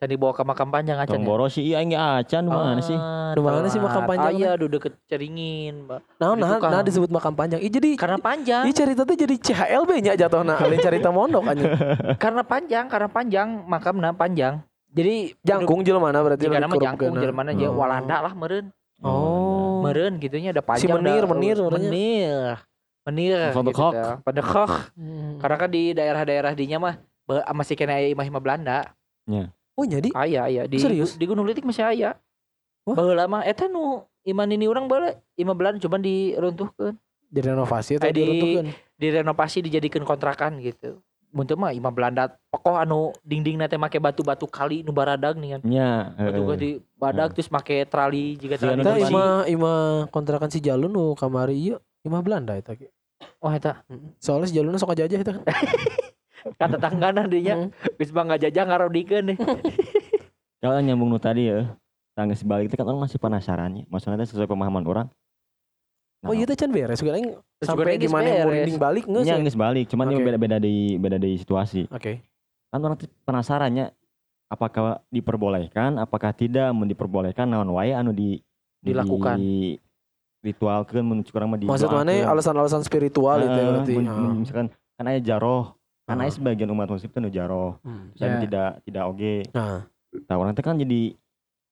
Can dibawa ke makam panjang acan Tong ya. boros sih iya aing ge acan mana sih? Di mana sih makam panjang? Aya du deket Ceringin, Mbak. Nah, nah, nah disebut makam panjang. Ih jadi Karena panjang. Ih cerita tuh jadi CHLB nya jatuhna Lain cerita mondok anjing. karena panjang, karena panjang makamna panjang. Jadi Jangkung jelema mana berarti jika nama jangkung kerupkeun. jelema aja Oh. Walanda lah meureun. Oh. Meureun gitunya ada panjang. Menir, dah. Menir, menir. Menir. Van de gitu Kock. Hmm. Karena kan di daerah-daerah dinya mah masih kena aya imah-imah Belanda. Oh jadi Aya aya di Serius? di Gunung Litik masih aya. Wah. Baheula mah eta nu iman ini orang baheula imah Belanda cuman diruntuhkeun, direnovasi atau Eh, di- diruntuhkeun? direnovasi dijadikan kontrakan gitu. Mun mah imah Belanda pokok anu dinding teh make batu-batu kali nu baradag nih kan. Nya. Batu heeh. di badag terus make trali juga Siga trali Eta besi. ima ima kontrakan si Jalun nu kamari ieu ima Belanda eta ge. Oh eta Soalnya si Jalunna sok jajah eta kan. kata tanggana dinya Hmm. geus bangga jajah ngarodikeun deh. Kalau nyambung nu tadi ya. Tangga sebalik itu kan orang masih penasarannya. Maksudnya teh sesuai pemahaman orang. Oh iya teh can beres Terus sampai gimana mau beres. rinding balik geus. Nya ya? geus balik, cuman Oke. ini beda-beda di beda di situasi. Oke. Kan orang teh penasarannya apakah diperbolehkan, apakah tidak, mau diperbolehkan naon wae anu di Dilakukan. Di ritualkeun mun kurang mah di Maksud mana alasan-alasan spiritual itu ya berarti. Ah. misalkan kan aya jaroh, Ah. aya sebagian umat muslim teh nu jaroh. Hmm. Dan Ya. tidak tidak oge. Nah, Nah, orang teh kan jadi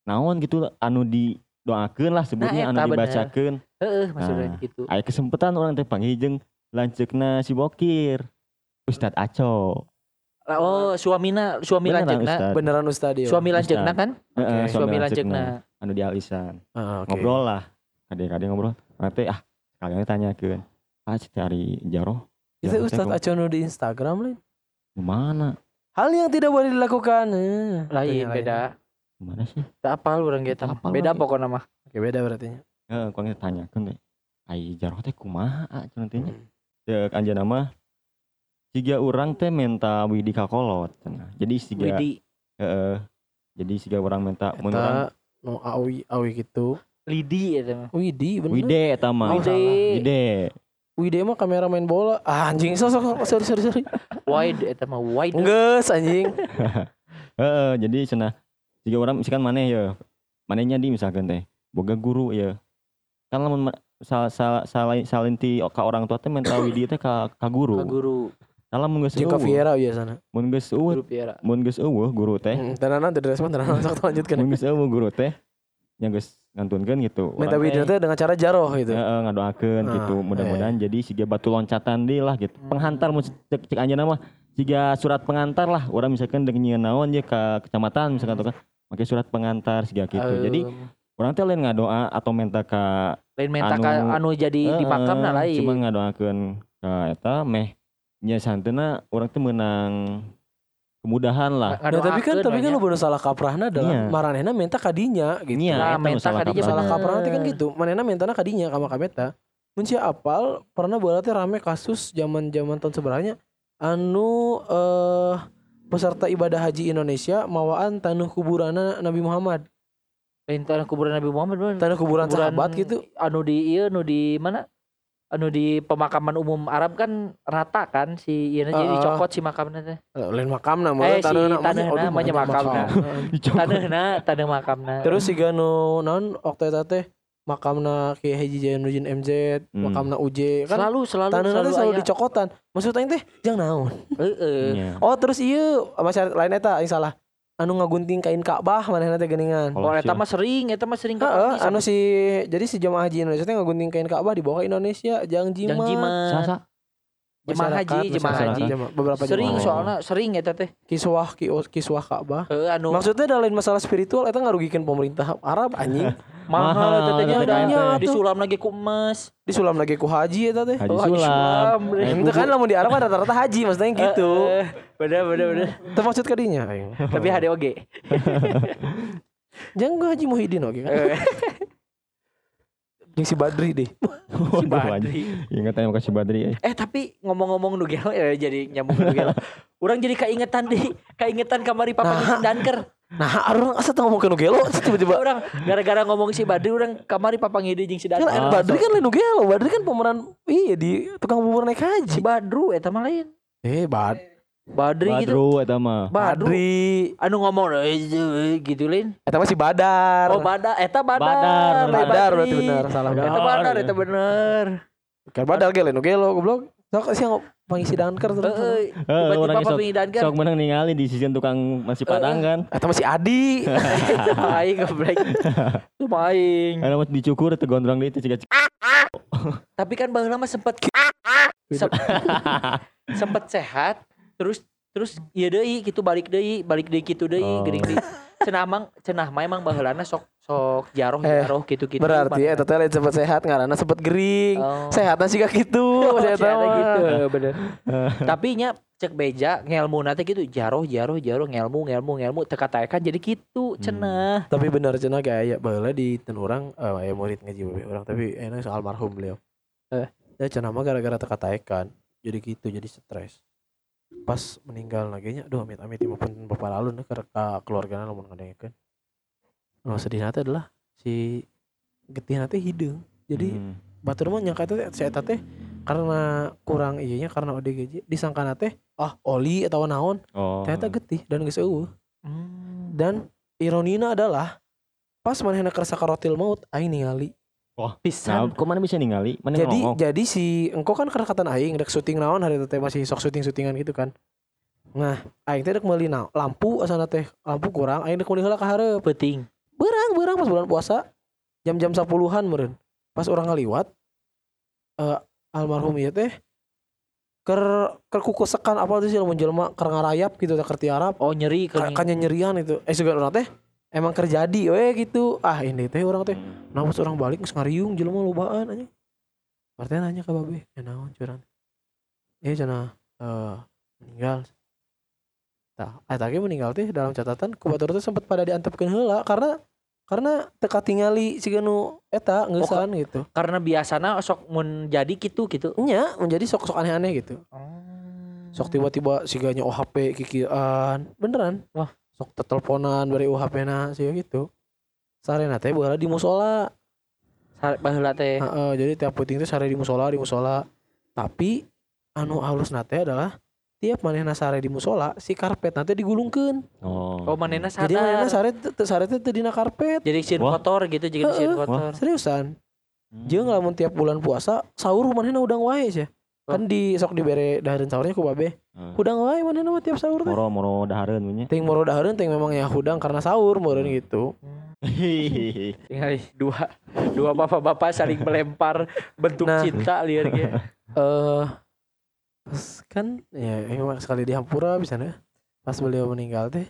naon gitu anu di doakeun lah sebutnya Nah, anu dibacakeun. Heeh, maksudnya Nah. gitu. Aya kesempatan orang teh panggil lanceukna si Bokir. Ustad Aco. Oh, suamina suami. Ustad. beneran Ustad ya. Suami lanceukna kan? Heeh, Suami lanceukna. lanceukna. Anu di alisan. Ah, oke. Ngobrol lah. Kadang-kadang ngobrol. Teh ah kalian tanyakeun. Ah cari jaroh. Itu Jaroh teh Ustad ku- Acono di Instagram lain. Gimana? Hal yang tidak boleh dilakukan. Eh, Lain beda. Gimana sih? Tak apal urang gitu. Tak apal Beda lagi. pokoknya mah. Oke, beda berarti. Heeh, kau tanyakeun teh. Ai jaroh teh kumaha cenah teh nya. Hmm. Cek anjeunna mah siga urang teh menta widi kakolot cenah. Jadi siga Widi heeh. Jadi siga urang menta mun no awi awi gitu. Lidi eta mah. Widi bener. Wide eta mah. Salah. Wide. Widi mah kamera main bola. Ah, anjing sosok sorry sorry sorry. Wide eta mah wide. Nges anjing. Heeh, jadi cenah siga urang misalkan maneh ya. Manehnya di misalkan teh boga guru ya. Kan lamun ma- sal sal salin salin ti ka orang tua teh menta widi teh ka ka guru. Ka guru, Dalam mun geus Jeung ka eueuh. Viera biasana. Mun geus eueuh, guru Piara. mun geus eueuh guru teh. Hmm, Tenanan teu respon tenanan sok lanjutkeun. Mun geus eueuh guru teh nya geus ngantunkeun gitu. Minta teh dengan cara jaroh gitu. Heeh, ngadoakeun Ah, gitu. Mudah-mudahan jadi siga batu loncatan deui lah gitu. Penghantar mun cek cek anjeunna mah siga surat pengantar lah. Urang misalkan dengan nyieun naon ye ka kecamatan misalkan tuh kan. Pakai surat pengantar siga gitu. Jadi Em, Orang teh lain ngadoa atau minta ka lain menta ka Anu- anu jadi di Heeh, makam nah lain Cuma ngadoakeun ka eta meh nya santena orang teh menang kemudahan lah. Nah, tapi kan tapi kan lu bener salah kaprahna adalah Iya. maranehna minta kadinya gitu. Nya Nah, menta salah kadinya kaprah. salah bener. kaprah nanti kan gitu manehna mentana kadinya kama kameta mun sia apal pernah bola teh rame kasus zaman zaman tahun sebenarnya anu eh peserta ibadah haji Indonesia mawaan tanah kuburan Nabi Muhammad lain tanah kuburan Nabi Muhammad bener. tanah kuburan, sahabat gitu anu di iya anu di mana anu di pemakaman umum Arab kan rata kan si iya jadi Heeh. dicokot si makamnya teh Eh, lain makam nama Eh, si taneuhna mah nya makamna. tanahna tanah makamna terus si ganu naon waktu eta teh makamna Ki Haji Jainuddin MZ Hmm. makamna UJ kan selalu selalu taneuhna selalu, selalu dicokotan maksud aing teh jang naon Heeh. Nya. oh terus iya masyarakat lain eta aing salah anu ngagunting kain Ka'bah manehna teh geuningan Oh, eta siap. mah sering, eta mah sering Heeh, kapaki anu si jadi si jemaah haji Indonesia teh ngagunting kain Ka'bah dibawa ke Indonesia jang Jang jimat. jimat. Sasa. Jemaah haji, jemaah haji. jemaah- beberapa Sering jemaah. soalnya sering eta teh. kiswah ki- kiswah Ka'bah. Heeh anu Maksudnya ada lain masalah spiritual eta ngarugikan pemerintah Arab anjing. mahal mahal eta teh nya eta da. nya tuh. Disulam lagi ku emas. Disulam lagi ku haji eta teh. Haji Oh, Sulam. Eh, Itu kan lamun di Arab rata-rata haji maksudnya gitu. Heeh. Bener bener bener. Itu maksud kadinya. Tapi HDOG. Jangan gua Haji Muhyiddin oke kan. Eh, Jeung si Badri deh. si Badri. Ingat aja makasih Badri. eh. Eh tapi ngomong-ngomong nu gelo ya jadi nyambung nu gelo. Urang jadi kaingetan di kaingetan kamari papa Nah. danker. Nah, orang asa teu ngomong gelo tiba-tiba. Orang gara-gara ngomong si Badri orang kamari papa ngide jeung si Kan danker. Badri kan lain gelo. Badri kan pemeran iya di tukang bubur naik haji. Si Badru eta mah lain. Eh, Bad Badri gitu. Badru eta mah. Badru. Badri. Anu ngomong eh, gitu lain. Eta mah si Badar. Oh Badar, eta Badar. Badar, Badar Badri. berarti benar salah. Eta Badar, eta bener. Kan Badar ge lain nu gelo goblok. Sok sih pangisi danker terus. Heeh. Eh, orang Tiba-tiba sok, papa danker. sok menang ningali di sisi tukang masih padang kan. Eta mah si Adi. Aing geblek. Itu aing. Karena mau dicukur itu gondrong di itu juga Tapi kan baheula mah sempet sep- sempet sehat terus terus ieu deui gitu balik deui balik deui kitu deui Oh. geuning deui cenah mang cenah mah emang baheulana sok sok jaroh Eh, jaroh gitu-gitu Berarti eta teh lain sempet sehat ngaranna sempet gering. Oh. Sehatna sih kitu. Oh, tahu. gitu bener tapi nya cek beja ngelmu nanti gitu jaroh jaroh jaroh ngelmu ngelmu ngelmu teka kan jadi gitu cenah Tapi benar cenah kayak baheula di ten urang eh aya murid ngaji bae urang tapi enak soal almarhum beliau. Eh. Ya cenah mah gara-gara teka taekan. Jadi gitu jadi stres. Pas meninggal lagi nya aduh amit-amit ieu pun bapak lalu ke ka keluargana lamun ngadengekeun. Nu sedih teh adalah si getih teh hideung. Jadi Hmm. batur mah nyangka teh si eta teh karena kurang ieu nya karena ODGJ disangkana teh ah oli atau naon Oh. ternyata getih dan geus eueuh. Hmm. Dan ironina adalah pas manehna kerasa karotil maut aing ningali. Nah, pisan kok mana bisa ningali? Mana Jadi ngomong? jadi si engkau kan kerekatan aing rek syuting naon hari itu teh masih sok syuting-syutingan gitu kan. Nah, aing teh rek meuli lampu asana teh lampu kurang aing rek meuli heula ka hareup. penting Beurang beurang pas bulan puasa. Jam-jam 10-an meureun. Pas orang ngaliwat eh almarhum ieu teh ker ker kukusekan apa tuh sih lamun jelema keur ngarayap gitu teh keur tiarap. Oh nyeri Ka- kan kanya nyerian itu. Eh juga orang teh emang terjadi we gitu. Ah ini teh orang teh. Nah pas orang balik geus ngariung jelema lobaan aja Berarti nanya ke babe ya naon curang? Eh cenah eh meninggal tah eta ge meninggal teh dalam catatan ku batur teh sempat pada diantepkeun heula karena karena teka tingali si nu eta ngeusan gitu. karena biasana sok mun jadi gitu gitu nya menjadi sok-sok aneh-aneh gitu. Sok tiba-tiba si ganya OHP kikian. Beneran? Wah. sok teteleponan dari OHP na sih gitu. Sarena teh baheula di musola. Sa- baheula teh. Heeh, jadi tiap puting teh sare di musola di musola. Tapi anu halus nate adalah tiap manehna sare di musola si karpet nanti digulungkeun Oh. oh manehna sadar jadi manehna sare sare teh teu dina karpet jadi Wah. kotor gitu jadi Heeh. kotor seriusan Hmm. jeung lamun tiap bulan puasa sahur manehna udang wae sih kan di sok dibere dahareun sahurnya ku babe Hmm. udang wae manehna mah tiap sahur teh Moro moro dahareun nya. ting moro dahareun ting memang ya hudang karena sahur meureun gitu tinggal dua dua bapak-bapak saling melempar bentuk Nah. cinta liar ge eh pas kan ya emang sekali di Hampura bisa nih pas beliau meninggal teh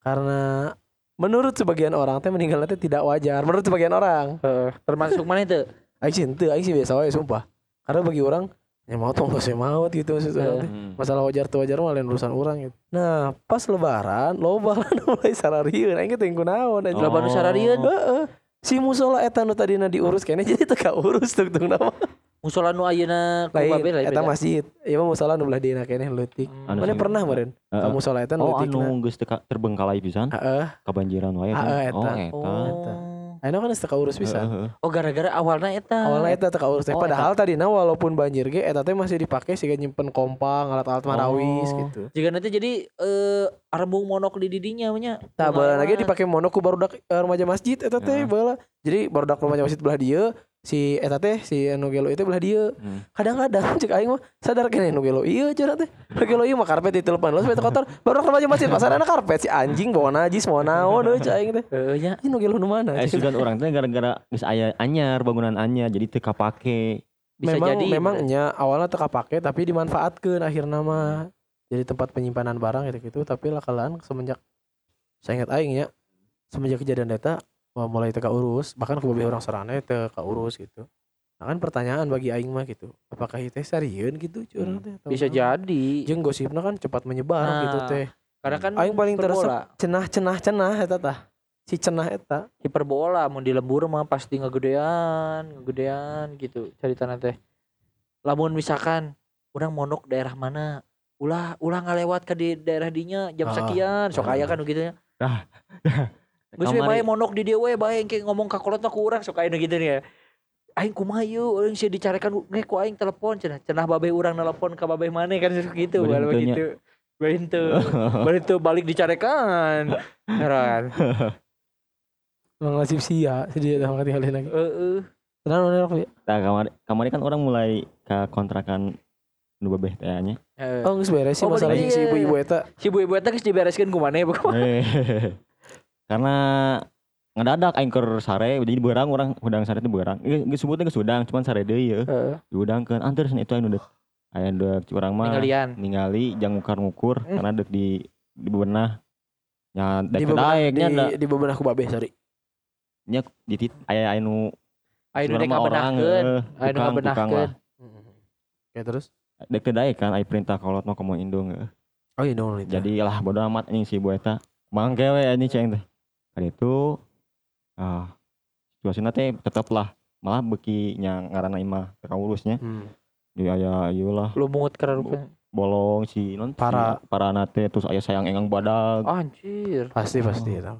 karena menurut sebagian orang teh meninggal teh tidak wajar. Menurut sebagian orang. Heeh. termasuk mana itu Aing sih henteu, aing sih biasa wae sumpah. Karena bagi orang ya mau tuh nggak saya mau gitu maksudnya. Teh. Hmm. Masalah wajar tuh wajar mah lain urusan orang gitu. Nah, pas lebaran loba mulai sararieun aing teh kunaon anjing. Loba nu sararieun? Heeh. Si musola eta nu tadina diurus kene jadi teu urus tuh tuh nama. Musola nu ayeuna ku Lain babe lain eta masjid. Ieu mah musola nu belah dina kene leutik. Hmm. Mana sih. pernah meureun? Heeh. Ka musola eta nu Oh anu geus terbengkalai pisan Heeh. kebanjiran wae Heeh, kan. Oh eta. eta. Eta. Ayeuna kan teu urus bisa. Heeh, heeh. oh gara-gara awalnya eta Awalnya eta teu urus. Oh, Padahal tadina walaupun banjir ge eta teh masih dipake siga nyimpen kompang, alat-alat marawis Oh. gitu. jika nanti jadi eh arembung monok di didinya nya Tah bala lagi Lumayan. dipake mono ku barudak eh, remaja masjid eta teh Ya. bala. Jadi barudak remaja masjid belah dieu, si eta teh si anu gelo itu belah dieu. Hmm. Kadang-kadang cek aing mah sadar kene nu gelo ieu cenah teh. Nu gelo ieu mah karpet di telepon lu sepeda kotor. Barudak remaja masjid pasarana karpet si anjing bawa najis bawa naon euy cek aing teh. Heeh nya Ini nu gelo nu mana? Eh sugan orang teh gara-gara geus aya anyar bangunan anyar jadi teu kapake. bisa memang jadi memangnya awalnya teu kapake tapi dimanfaatkeun akhirna mah jadi tempat penyimpanan barang gitu gitu tapi lakalan semenjak saya ingat aing ya semenjak kejadian eta wah, mulai teu urus bahkan babe orang sarana teu urus gitu. Nah kan pertanyaan bagi aing mah gitu apakah itu sarieun gitu? Cu urang teh bisa jadi. Jeung gosipna kan cepat menyebar Nah, gitu teh. karena kan aing paling hiperbola. cenah cenah cenah eta tah. Si cenah eta. Hiperbola mau di lembur mah pasti ngegedean ngegedean gitu cerita teh. Lamun misalkan orang monok daerah mana ulah ulah ngalewat ke di daerah dinya jam Ah, sekian sok ah. aya kan gitu Dah. Geus we bae monok di dia we bae engke ngomong ka kolot mah ku urang sok aya gitu nih ya. Aing kumaha yeuh euy sia dicarekan nge ku aing telepon cenah. Cenah babe urang nelpon ka babe maneh kan sok gitu bal Berintunya. begitu. Berintu. Berintu balik dicarekan. Heran. Emang nasib sia sedih tah mangkat tinggalin lagi Heeh. tenang bener Fi. Nah, kamari kamari kan orang mulai ke kontrakan nu babeh teh nya. Oh geus beres sih Oh, masalah si iya. ibu-ibu eta Si ibu-ibu eta geus dibereskeun ku maneh pokoknya. Karena ngedadak aing keur sare jadi beurang orang udang sare teh beurang. Geus sebutnya geus udang cuman sare deui ya. Heeh. Diudangkeun antar sana itu anu deuk. Aya deuk curang mah Ninggalian. ningali jang ngukur-ngukur Hmm. karena deuk di di bebenah. Ya bebenah daeknya di, di bebenah ku babe sorry nya di tit aya anu Ayo curang dek mah orang ngabenahkeun. eh, Aya nu. Oke terus Dek daek kan aya perintah kolot mah komo indung eh. oh iya dong itu Jadi lah bodo amat anjing si ibu eta. Mangke we anjing ceng teh. Kan itu ah situasina teh tetep lah malah beki nya ngaranna imah teu urusnya. hmm. Jadi aya ieu lah Lumut karena bolong si non Para. si, para nate terus aya sayang engang badag. Anjir. pasti pasti itu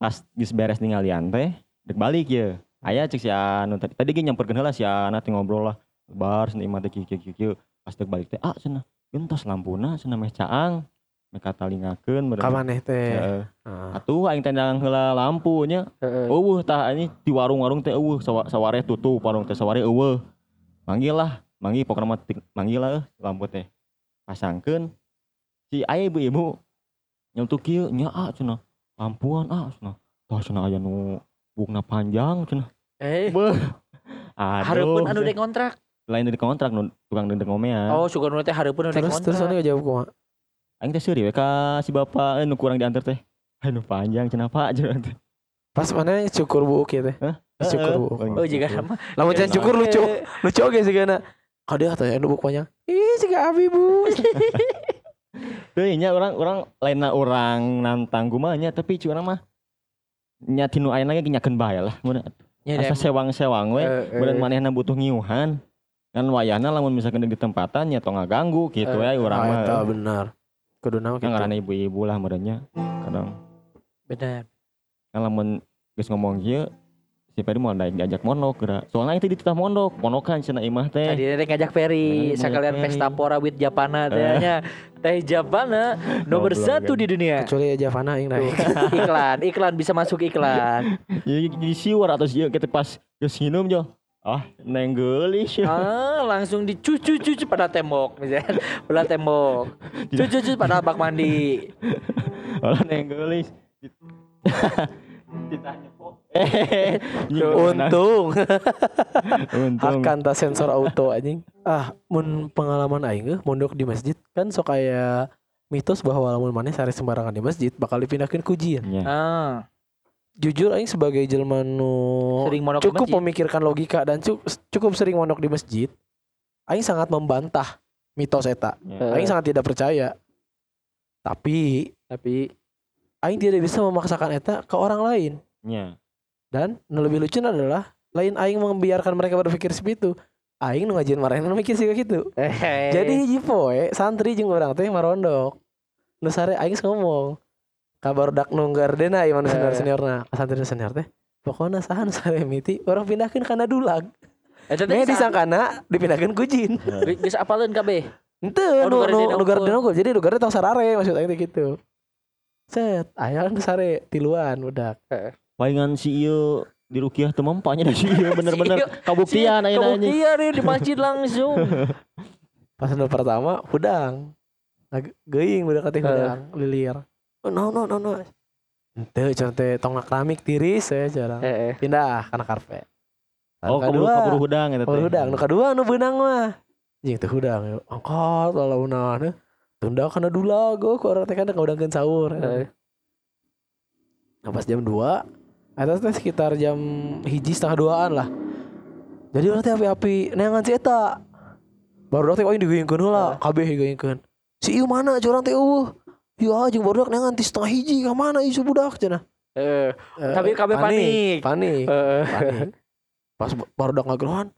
Pas geus beres ninggalian teh dek balik ya. Aya cek si anu tadi tadi ge nyamperkeun heula si anak teh ngobrol lah. Bar cenah imah teh kieu kieu kieu. Pas dek balik teh ah cenah gentos lampuna cenah meh caang. Katalingakeun kamaneh teh Heeh. Ah. Atuh aing tendang heula lampunya. Eueuh tah ini di warung-warung teh eueuh sawa- saware tutup warung teh saware eueuh. Manggil lah, manggil pokokna mah manggil lah euh, lampu teh. Pasangkeun si aya ibu-ibu nyeltuk kieu nya ah cenah. Lampuan ah cenah. Tah cenah aya nu bukna panjang cenah. Eh, Beuh. Aduh. hareupeun anu dek kontrak. lain dari kontrak nu tukang dendeng ngomean. Oh, suka nu teh hareupeun anu dek terus kontrak. terus anu jawab kumaha Aing teh seuri we ka si bapak eh, nu kurang diantar teh. Anu panjang cenah Pak cenah teh. pas mana cukur buuk ya teh? Cukur Heeh. buuk. Oh, jika sama. lamun can cukur lucu lucu oke sih kana kada teh anu buuk panjang. Ih si abi bu. Teuing nya orang orang lainna orang nantang kumanya tapi curang mah nya tinu ayeuna ge nyakeun bae lah mun. Ya, asa sewang-sewang we Eh, eh. beun manehna butuh ngiuhan. Kan wayahna lamun misalkan di tempatan nya tong ngaganggu gitu Eh, ya urang ah mah. benar kudu nama kan ngaranna ibu-ibu lah merenya kadang Benar. kan lamun geus ngomong kieu si Peri mau daek diajak mondok geura soalnya itu di titah mondok mondokan cenah imah teh Tadi rek ngajak Ferry, sekalian Ferry. pesta pora with Japana teh nya. Teh Japana nomor satu kan. di dunia. kecuali aja Fana yang naik iklan, iklan bisa masuk iklan. ya jadi siwar atau sieun kita pas geus nginum jo ah neng geulis Ah, langsung dicucu-cucu pada tembok misalnya, pada tembok. Cucu-cucu pada bak mandi. Kalau neng geulis ditanya kok? Eh untung. Untung. Akan tas sensor auto anjing. Ah mun pengalaman aing geuh mondok di masjid. Kan sok aya mitos bahwa lamun maneh sare sembarangan di masjid bakal dipindahkeun ku jin. Nya. Ah, Jujur aing sebagai jelema nu sering mondok di cukup masjid. memikirkan logika dan cu- cukup sering mondok di masjid, aing sangat membantah mitos eta. Nya. Aing sangat tidak percaya. Tapi Tapi aing tidak bisa memaksakan eta ke orang lain. Nya. Dan nu lebih lucu adalah lain aing membiarkan mereka berpikir seperti itu. Aing nu ngajieun marahin nu mikir sih gitu. eh, Jadi hiji poe santri jeung urang teh marondok. Nu sare aing ngomong. Kabar dak nu gardena ieu manu senior seniorna. Santri nu senior teh. Pokoknya saha nu sare miti orang pindahkeun kana dulag. eta teh Nya bisa disangkana dipindahkeun ku jin. geus apaleun kabeh. Henteu Oh, nu nu nu gardena nu gardena unggul. Jadi nu gardena tong sarare maksud aing teh gitu. Set, aya nu sare tiluan udah. Palingan si ieu di rukiah teu mempanya da si ieu bener-bener kabuktian ayeuna. Kebuktian nih di masjid langsung. Pas nu pertama hudang. Ag- Geuing budak teh hudang lilir. Oh, no no no no. Henteu cenah teh tong keramik tiris saya jarang. Eh, eh. Pindah kana karpet. Oh, kabur kabur hudang eta Kabur hudang. Nu kadua nu beunang mah. Jeung teh hudang yuk. angkat lalaunana. Tunda kana dulag oh, ku urang teh kadang ngaudangkeun sahur. Eh. Nah, pas jam 2 Eta teh sekitar jam hiji setengah duaan lah Jadi orang teh api-api Neangan si Eta Baru teh aing digeuingkeun heula Kabeh digeuingkeun Si ieu mana curang teh eueuh Ya jeung baru neangan ti setengah hiji ka mana ieu budak cenah Eh, Eh, Tapi kabeh panik. Panik eh, Panik Pas baru dak ngagerohan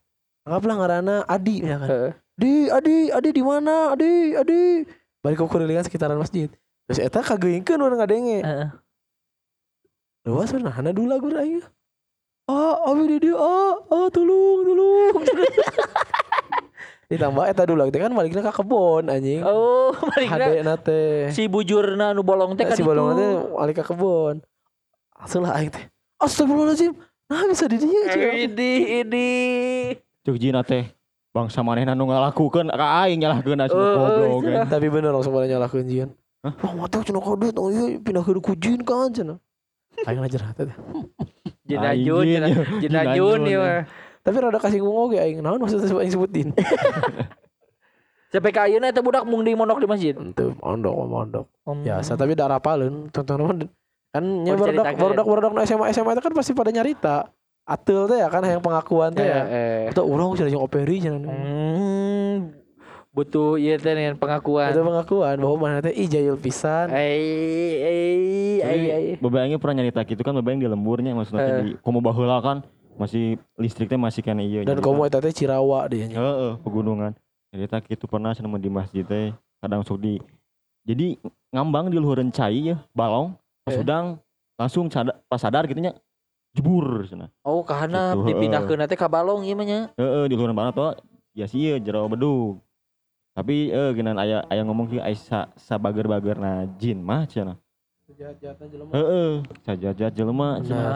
Anggaplah ngaranna Adi misalkan eh. Di, Adi, Adi di mana? Adi, Adi. Balik ke kurilingan sekitaran masjid. Terus eta kageuingkeun urang ngadenge. Heeh. Luas bener, hana dulu lagu aing. Ah, abi di dia, ah, ah, tolong, tolong. Ditambah eta dulu teh kan baliknya ke kebon anjing. Oh, balikna Hade nate. si bujurna nu bolong teh kan Si bolong teh balik ke kebon. Langsung lah aing teh. Astagfirullahaladzim. Nah bisa di dia cuy. Ini ini. Cuk jina teh bangsa manehna nu ngalakukeun ka aing nyalahkeun asup Eh, goblok. eh, kan. Tapi bener langsung pada nyalakeun jian. Hah? Wah, mata cenah kodot, oh iya pindah ke kujin kan cenah. Aing ajar teh. Jenajun, jenajun, jenajun jenajun, ya. Tapi rada kasih ngomong ge aing. Naon maksudnya aing sebutin? Sampai ka ayeuna eta budak mung di mondok di masjid. Itu mondok mondok. Om. biasa tapi udah rapalin tonton kan nya Oh, barudak barudak barudak na SMA SMA itu kan pasti pada nyarita atul teh ya kan yang pengakuan teh ya Eh, eh. itu orang sudah yang operi jangan Hmm, butuh iya teh dengan pengakuan. itu pengakuan bahwa mana teh ih jahil pisan Eh, eh, Tapi eh, eh. bebayangnya pernah nyarita gitu kan bebayang di lemburnya maksudnya Eh. di komo baheula kan masih listriknya masih kena iya dan kamu eta teh Cirawa dia nya Heeh, pegunungan. Cerita gitu pernah sama di masjid teh kadang sok di jadi ngambang di luhureun cai ya, balong pas Eh. udang langsung sadar, pas sadar gitu nya jebur cenah. Oh, kahana Gitu, dipindahkeun teh ka balong ieu mah nya. Heeh, di luhureun banget tuh ya sih ya jero bedug. Tapi eh genan aya aya ngomong ki aya sa, sabager-bagerna jin mah cenah. Heeh, sajajat jelema cenah.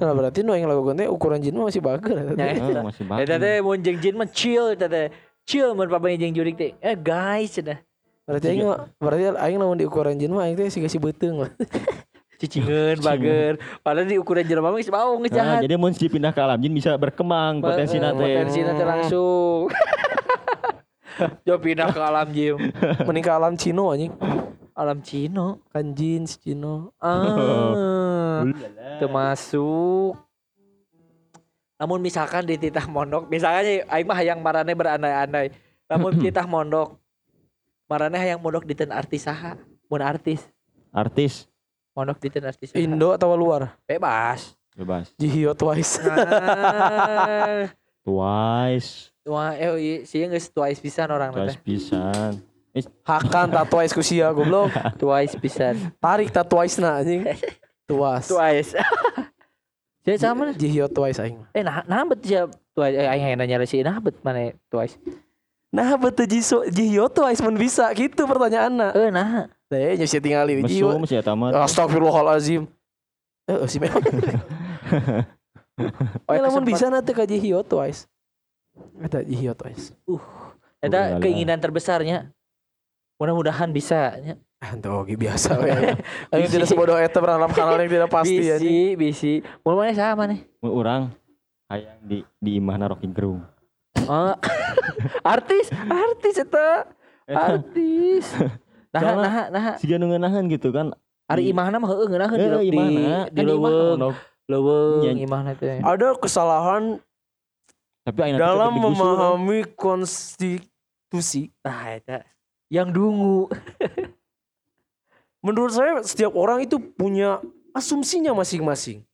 Nah berarti nu yang lakukan teh ukuran jin mah masih teh. Ya. Masih bagus. Eta teh mun jeung jin mah chill eta teh. Chill mun papanya jeung jurik teh. Eh guys cenah. berarti aing berarti aing lamun di ukuran jin mah aing teh siga si beuteung lah Cicingeun bager. Padahal di ukuran jelema mah bau geus Nah, jahat. jadi mun si pindah ke alam jin bisa berkembang potensi teh. Potensi teh langsung. Jo pindah ke alam jim. mending ke alam Cino anjing Alam Cino. kan si Cino. Ah. termasuk namun misalkan di titah mondok misalnya aing mah hayang marane berandai-andai namun titah mondok marane hayang mondok di ten artis saha? Mun artis. Artis. Mondok di ten artis saha. Indo atau luar? Bebas. Bebas. Jihyo Twice. Nah, Twice, wah eh iya, sih geus twice pisan orang twice pisan. Hakan tak Twice ku sia goblok. Twice pisan. Tarik Twice na anjing. Tuas twice. Jadi sama nih. Jihyo Twice aing. Eh nah nah bet siap twice. Eh aing nanya sih nah bet mana twice. nah betul Jisoo Jihyo Twice mun bisa gitu pertanyaanna Eh nah. teh nya sia tingali Jihyo. Mesum sih eta mah. Astagfirullahalazim Eh si memang Oh, Eh lamun bisa nanti ka Jihyo Twice? Eta Jihyo Twice. Eta Ulala. keinginan terbesarnya. Mudah-mudahan bisa nya. Ah, Itu oke biasa we. Aing tidak sebodoh eta berharap hal yang tidak pasti ya. bisi, bisi. Mau mana sama nih? Mun urang hayang di di imahna Rocky Gerung. Oh, artis, artis eta. Artis. Nah, nah, nah. Si nu ngeunaheun gitu kan. Ari Di- imahna mah heueuh ngeunaheun di Eh, di imahna. di imah leuweung, leuweung imahna teh. Ada kesalahan Tapi dalam kan. memahami konstitusi. Nah, eta yang dungu. Menurut saya setiap orang itu punya asumsinya masing-masing.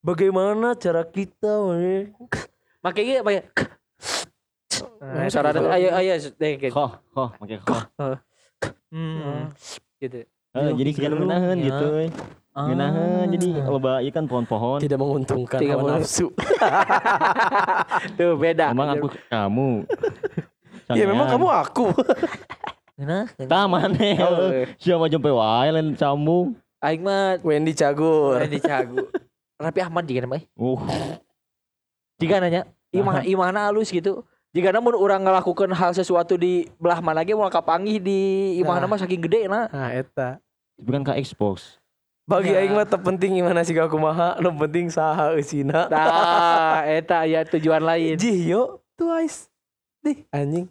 Bagaimana cara kita eh, Makanya pakai Nah, Nah, cara gitu. ayo ayo deh gitu. Koh, koh, make koh. Hmm. Gitu. Eh, jadi si anu ngeunaheun Ya. gitu. euy. Ngeunaheun jadi loba ieu kan pohon-pohon. tidak menguntungkan Tidak hawa nafsu. Tuh beda. Emang aku kamu. Ya memang kamu aku. Nah, Tah maneh. Oh, heueuh. Siapa jumpe wae lain sambung. aing mah Wendy Cagur. di Cagu. Rapi Ahmad juga namanya. Uh, Jika nanya, imah imahna halus gitu. Jika namun orang ngelakukan hal sesuatu di belah mana ge mau kapanggih di imahna Nah. mah saking gede nah. Nah, eta. tapi kan ka expose. Bagi Ya. aing mah terpenting gimana sih aku maha, nu penting saha eusina. Nah, eta ya tujuan lain. Jih yo twice. Dih, anjing.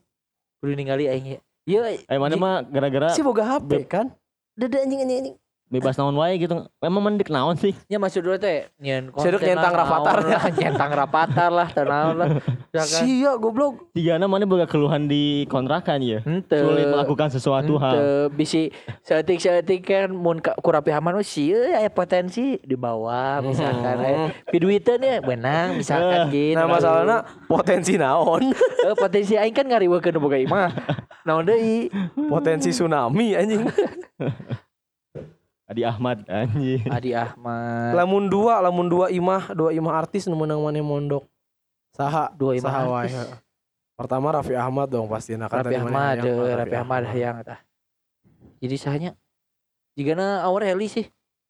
Kudu ningali aing ya. Ieu Eh mana mah gara-gara Si boga HP kan? Dede anjing anjing anjing. Bebas naon wae gitu. Emang mendek naon sih? nya maksud dulu teh nyen Sedek nyentang rapatar. nyentang rapatar lah tenaon lah. Ya kan? Sia goblok. Tigana mana boga keluhan di kontrakan ya. Henteu. Sulit melakukan sesuatu hal. Henteu bisi seetik-seetik kan mun ka- kurapi haman mah sieun aya potensi di bawah misalkan aya piduiteun ya benang misalkan gitu. Nah, masalahnya potensi naon? Eh, potensi aing kan ngariweukeun boga imah. Naon deui? potensi tsunami anjing. Adi Ahmad anjing. Adi Ahmad. lamun dua, lamun dua imah, dua imah artis nu meunang maneh mondok. Saha? Dua imah Saha artis. heeh. Pertama Raffi Ahmad dong pasti nah kan Raffi Ahmad, hayang eh, kan Raffi Ahmad hayang tah. Jadi sahanya jigana Aureli sih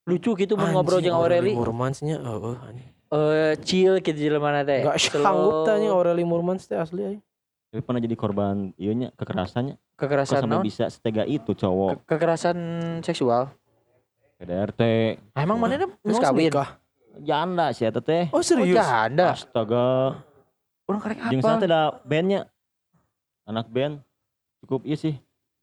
lucu gitu mun ngobrol jeung Aureli Murmansnya heeh anjing. eh chill gitu jelema teh. Enggak Slow. sanggup tanya Aureli Murmans teh asli aing. Tapi pernah jadi korban ieu nya kekerasannya. Kok kekerasan sampai naon? bisa setega itu cowok. Ke- kekerasan seksual. PDRT. Ah, emang mana geus Emang kawin? Janda sih eta teh. Oh Oh, serius? janda. Astaga. Orang karek Jeung apa? sana ada bandnya. Anak band. Cukup iya sih.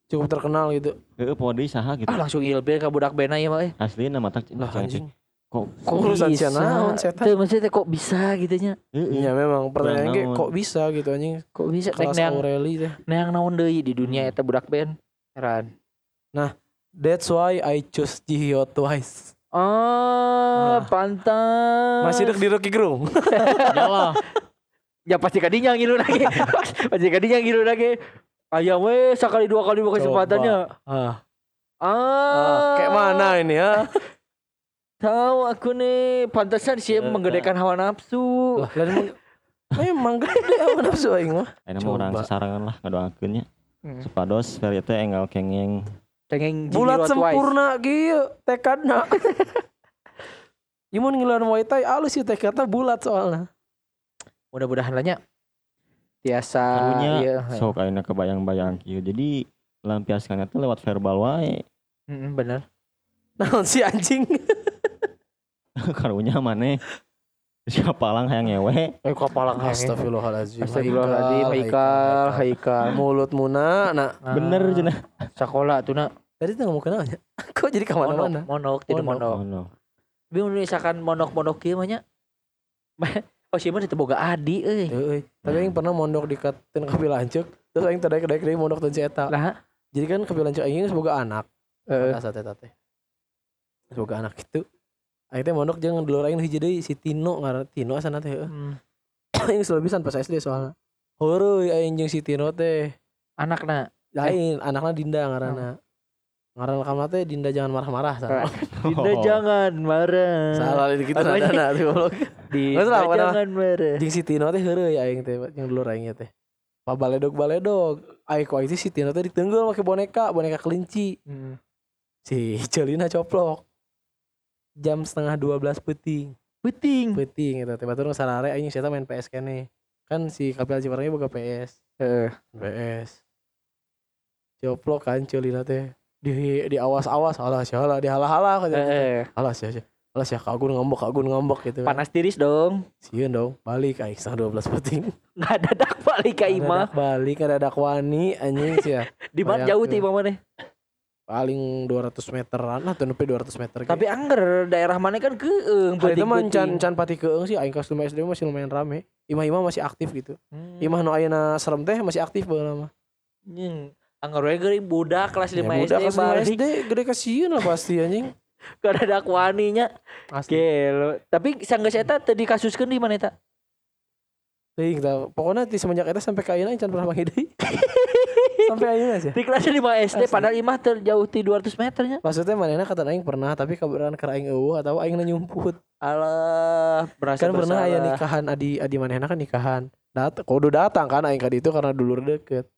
Cukup terkenal gitu. Heeh, poe deui saha gitu. Ah langsung ilbe ka budak bena ya mah. eh. Asli nama tak Lah anjing. Kok Kok Urusan bisa? sia naon, setan? Tuh maksudnya kok bisa gitu nya? heeh. Ya memang pertanyaannya ge, naon. kok bisa gitu anjing. Kok bisa Kelas neang Aureli teh. neang naon deui di dunia eta budak band? Heran. That's why I choose Jihyo twice. Oh, Nah. pantas. Masih dek di Rocky Gerung. Yalah. Ya pasti kadinya ngilu lagi. pasti kadinya ngilu lagi. Ayam we sekali dua kali Coba. kesempatannya. ah, Ah, ah, kayak mana ini ya? Tahu aku nih pantasan sih menggedekan hawa nafsu. Lah, memang gede apa nafsu aing mah. Ayeuna mah orang sesarangan lah ngadoakeun nya. Hmm. Sepados Ferry teh enggal kengeng. Pengen Bulat sempurna kieu tekadna. Imun ngiluan Muay Thai alus sih tekadna bulat soalnya. Mudah-mudahan lah nya. Tiasa Karunya iya. sok ayeuna kebayang-bayang kieu. Jadi lampiaskeun teh lewat verbal wae. Mm, bener. Naon si anjing? Karunya maneh. Siapa lang hayang ngewe. Eh kapalang hayang. Astagfirullahaladzim. Astagfirullahaladzim, Haikal, Haikal. Mulut muna, nah. Bener Ah, cenah. Sekolah tuh nak. Tadi tuh ngomong kenalnya. Kok jadi Monok, ke mana-mana? monok, tidak Monok. monok. No. Bingung misalkan monok-monok nya. Oh sih mah boga adi euy. Euy, tapi aing pernah mondok di katen kabilancuk. Terus aing tadi kedai kedai mondok si eta. Lah, Jadi kan kabilancuk aing geus boga anak. Heeh. Teh. Boga anak gitu. Teh mondok jeung dulur aing nu hiji deui si Tino ngaranna Tino asana teh. heueuh. hmm, Aing geus lebisan pas SD soalnya. Heureui aing jeung si Tino teh. anakna Lain anakna Dinda ngaranna. Ngaranna kamana teh Dinda jangan marah-marah salah. Dinda jangan marah. Salah itu gitu ini? nadana tuh goblok. Dinda jangan marah. Jeung si Tino teh heureuy aing teh jeung dulur aing teh. Pa baledog baledog. Aing ku aing teh si Tino teh ditenggel make boneka, boneka kelinci. Hmm. Si Celina coplok. Jam setengah 12 peting. Puting. Peting gitu. Tiba-tiba sarare aing siapa main PS kene. Kan si Kapil Ciparang boga PS. Heeh. PS. Coplok kan Celina teh. Di di awas-awas alah sialah di halah-halah kan. Heeh. Alah sia sia. Alah sia kagun ngambek kagun ngambek gitu. kan. Panas tiris dong. Sieun dong, balik aing setengah 12 peting. Dak balik imah. Ngadadak balik ngadadak wani anjing sia. Di mana jauh ti imah maneh? Paling 200 meteran lah tuh nepi 200 meter ge. Tapi angger daerah mana kan keeng Hari itu mah can can pati keung sih aing kelas 5 SD masih lumayan rame. Imah-imah masih aktif gitu. Hmm. Imah nu ayeuna serem teh masih aktif baheula mah. Nying, anggar we geuring budak kelas 5 Ya, SD budak kelas 5 balik SD gede kasieun lah pasti anjing. kada ada waninya. Asli. Gelo. Tapi sanggeus eta teu dikasuskeun di mana eta? Teuing. Pokona ti semenjak eta sampai ka ayeuna can pernah deui. sampai ayeuna sih. Di kelas 5 SD padahal imah terjauh ti 200 meternya. Maksudnya manehna kata aing pernah tapi kabaran keur aing eueuh atau aing nyumput. Alah, berasa Kan pernah aya nikahan adi adi manehna kan nikahan. Dat kudu datang kan aing ka ditu karena dulur deket.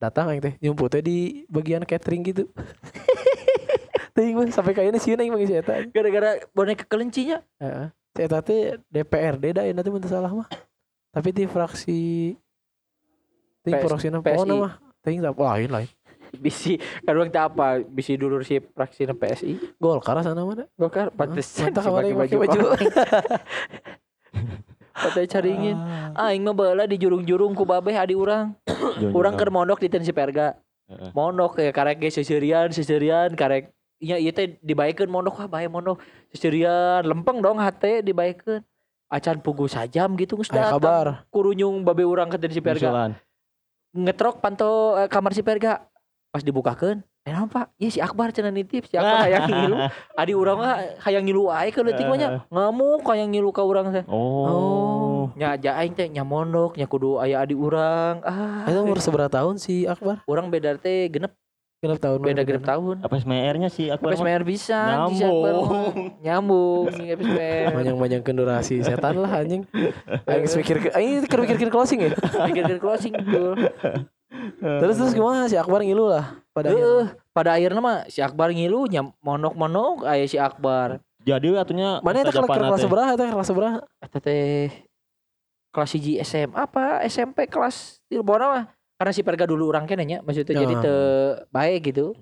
Datang aing teh nyumputnya di bagian catering gitu. Teuing mah sampai ka ayeuna sieun aing manggil si eta. Gara-gara boneka kelencinya. Heeh. Si eta teh DPRD da ayeuna teh mun salah mah. Tapi di fraksi Ting PS fraksi na PSI. pokona mah. Ting tak lain lain. Bisi kadang teh apa? Bisi dulur si fraksi PSI. Golkar sana mah da. Golkar pantesan si pakai pakai baju. Patay caringin. Aing mah baheula di jurung-jurung ku babeh adi urang. Urang keur mondok di Ten Siperga. Heeh. Mondok ya karek ge seserian seserian karek Iya ieu teh dibaekeun mondok wah bae mondok seserian lempeng dong hate dibaekeun. Acan pugu sajam gitu geus datang. kabar. Kurunyung babe urang ke Ten Siperga. Ngetrok panto eh, kamar Siperga. Pas dibukakeun, eh naon Pak? Iya si Akbar cenah nitip, si Akbar hayang ngilu. Adi urang mah hayang ngilu wae ke leutik mah nya. Ngamuk hayang ngilu ka urang teh. Oh. Nya ja aing teh nya mondok, nya kudu aya adi urang. Ah. Itu umur seberapa tahun si Akbar? Urang beda teh genep, Genep tahun. beda genep tahun. Apa SMR-nya sih aku mayer bisa nyambung si Akbar. Panjang-panjang durasi setan lah anjing. Aing geus mikir ke aing keur mikir closing ya. Mikir closing betul. Terus terus gimana si Akbar ngilu lah pada akhirnya. pada akhirnya mah si Akbar ngilu nya monok-monok aya si Akbar. Jadi atunya Mana Ustaz kelas kelas seberapa eta kelas seberapa? Eta teh kelas 1 SMA apa SMP kelas di Bona mah karena si Perga dulu orang kene nya maksudnya jadi Ya. te baik gitu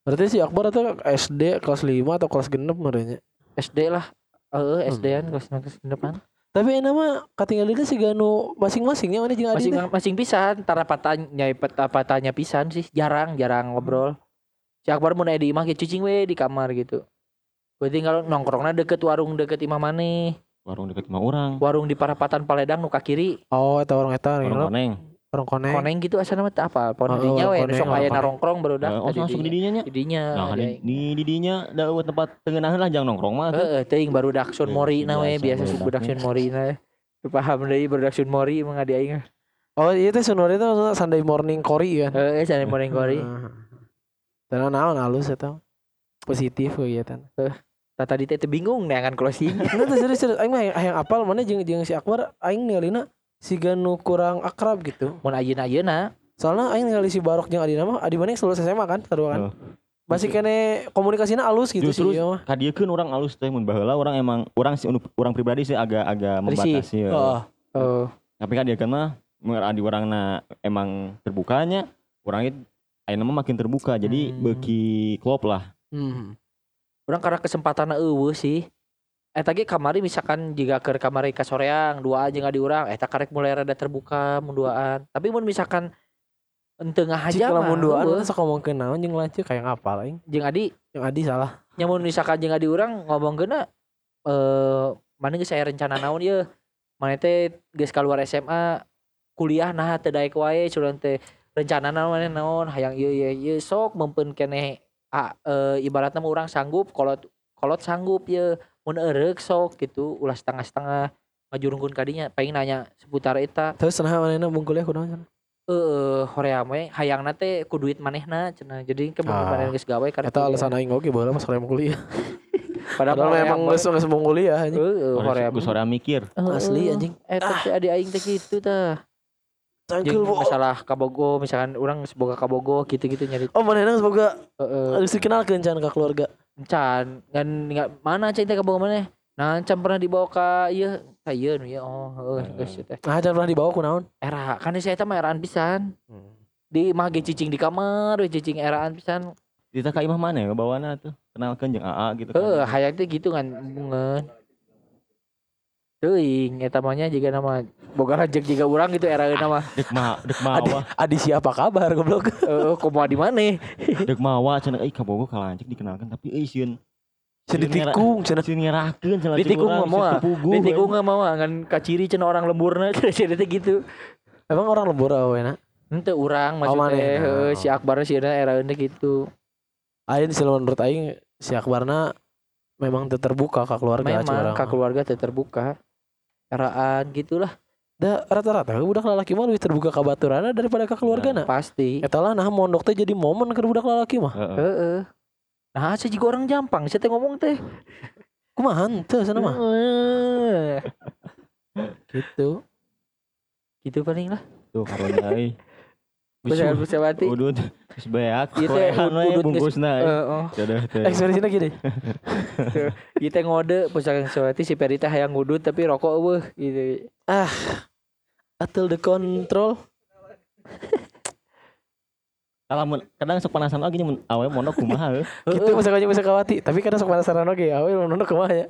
Berarti si Akbar itu SD kelas 5 atau kelas genep merenya. SD lah eh SD an Hmm. kelas kelas depan Tapi enak mah katinggalina si Ganu masing-masingnya mana jeung Adi masing masing pisan tara patanya patanya pisan sih jarang jarang ngobrol si Akbar mun aya di imah ge cicing we di kamar gitu Berarti kalau nongkrongnya deket warung deket imah maneh Warung dekat rumah orang. warung di Parapatan Paledang nu ka kiri Oh, eta eta Warung ngilu. koneng. Orang koneng. koneng gitu asal nama teh apa pon Oh, dinya we koneng, sok oh, aya narongkrong baru dah Eh, Oh, langsung di dinya nya. didinya Nah, di, di didinya da eueuh tempat tengenahan lah jangan nongkrong mah. Heeh, teuing baru daksun mori na we biasa, suku daksun mori na. Paham deui baru daksun mori emang adi aing. Oh, iya teh Sunori itu maksudnya Sunday morning Kori kan. Heeh, sana morning kori. Dan naon halus eta. Positif kegiatan. Tata tadi teh bingung neangan closing. Enggak tuh serius serius aing mah hayang- hayang apal mana jeung jeung si Akbar aing ningalina si Ganu kurang akrab gitu. Mun ayeuna-ayeuna Soalnya aing ningali si Barok jeung Adina mah Adi mana yang lulus SMA kan, sarua kan. Heeh. Masih kene komunikasinya halus gitu Justru sih mah. kadiekeun orang alus teh mun baheula orang emang orang sih orang pribadi sih agak agak Risih. membatasi. ya. Oh, oh Tapi kan dia kan mah mun adi orangna emang terbukanya orang itu ayeuna mah makin terbuka jadi Hmm. beki klop lah. hmm. urang karena kesempatan eueuh sih. Eta ge kamari misalkan jika ke kamari ka soreang duaan jeung adi urang eta karek mulai rada terbuka mun duaan. Tapi mun misalkan ente Cik ngahaja mah lamun duaan eueuh, sok ngomongkeun naon jeung lanceuk kayak ngapal aing. jeung adi Yang Adi salah. nyamun misalkan jeung adi urang ngomong geuna eh mana geus aya rencana naon ye mana teh geus keluar SMA kuliah nah teu daek wae curang teh rencana naon mana naon hayang ieu ieu ieu sok mempeun keneh ah, eh, ibaratna mah urang sanggup kolot kolot sanggup ye mun eureuk sok gitu ulah setengah-setengah ngajurungkeun kadinya pengen nanya seputar eta Terus nah manehna bung kuliah kunaon? eh hoream we hayangna teh ku duit manehna cenah jadi ke Ah. manehna geus gawe karek Eta alasan aing oge baheula mah sore kuliah. padahal Padahal hoream memang we. geus geus mau kuliah anjing. Heeh, hoream Gus sore mikir. Asli, anjing. Eta teh adi aing teh kitu tah. Cangkeul Jeung bo. masalah kabogo misalkan urang semoga kabogo gitu-gitu nyari Oh, manehna geus boga heeh harus dikenalkeun can ka keluarga. Can ngan nggak mana cai teh kabogo mana? Nah can pernah dibawa ieu ka ieu nu ya oh heuh geus teh. Nah, can pernah dibawa kunaon? era kan saya eta mah eraan pisan. Di mah ge cicing di kamar we cicing eraan pisan. Kita ka imah mana ya bawana tuh. Kenalkeun jeung AA gitu heeh hayang teh gitu kan bungeun Teuing eta mah nya juga nama boga rejek juga urang gitu era nama. Dek ma dek Adi, mawa. adi siapa kabar goblok? Eh kumaha di mana? Dek mawa cenah euy kabogo kalancik dikenalkan tapi euy sieun Cenah ditikung, cenah sieun ngerakeun cenah Ditikung mah moal. Ditikung nggak mau ngan kaciri cenah orang lemburna cenah gitu. Emang orang lembur awena. Ente urang Oh, maksudnya maneh. heuh, si Akbar sih era ente gitu. Aing sih menurut aing si Akbarna memang terbuka ke keluarga Memang ke keluarga terbuka. Eraan gitulah. Da rata-rata budak lalaki mah lebih terbuka ke baturana daripada ke keluargana. Pasti. Eta lah nah mondok teh jadi momen ke budak lalaki mah. Heeh. Heeh. Nah, saya juga orang Jampang, saya teh ngomong teh. Kumaha teu sana mah. Gitu. Gitu paling lah. Tuh karunya. Bisa bisa mati. Udut we udut geus- bungkusna. Heeh. Ekspresinya gini. Kita ngode pusaka sewati si Perita hayang ngudut tapi rokok eueuh gitu. Atul the control. Kalau mun- kadang sok penasaran lagi mun awe mondok kumaha heuh. Gitu pusakanya pusakawati. Tapi kadang sok penasaran oge. Awe mondok kumaha ya.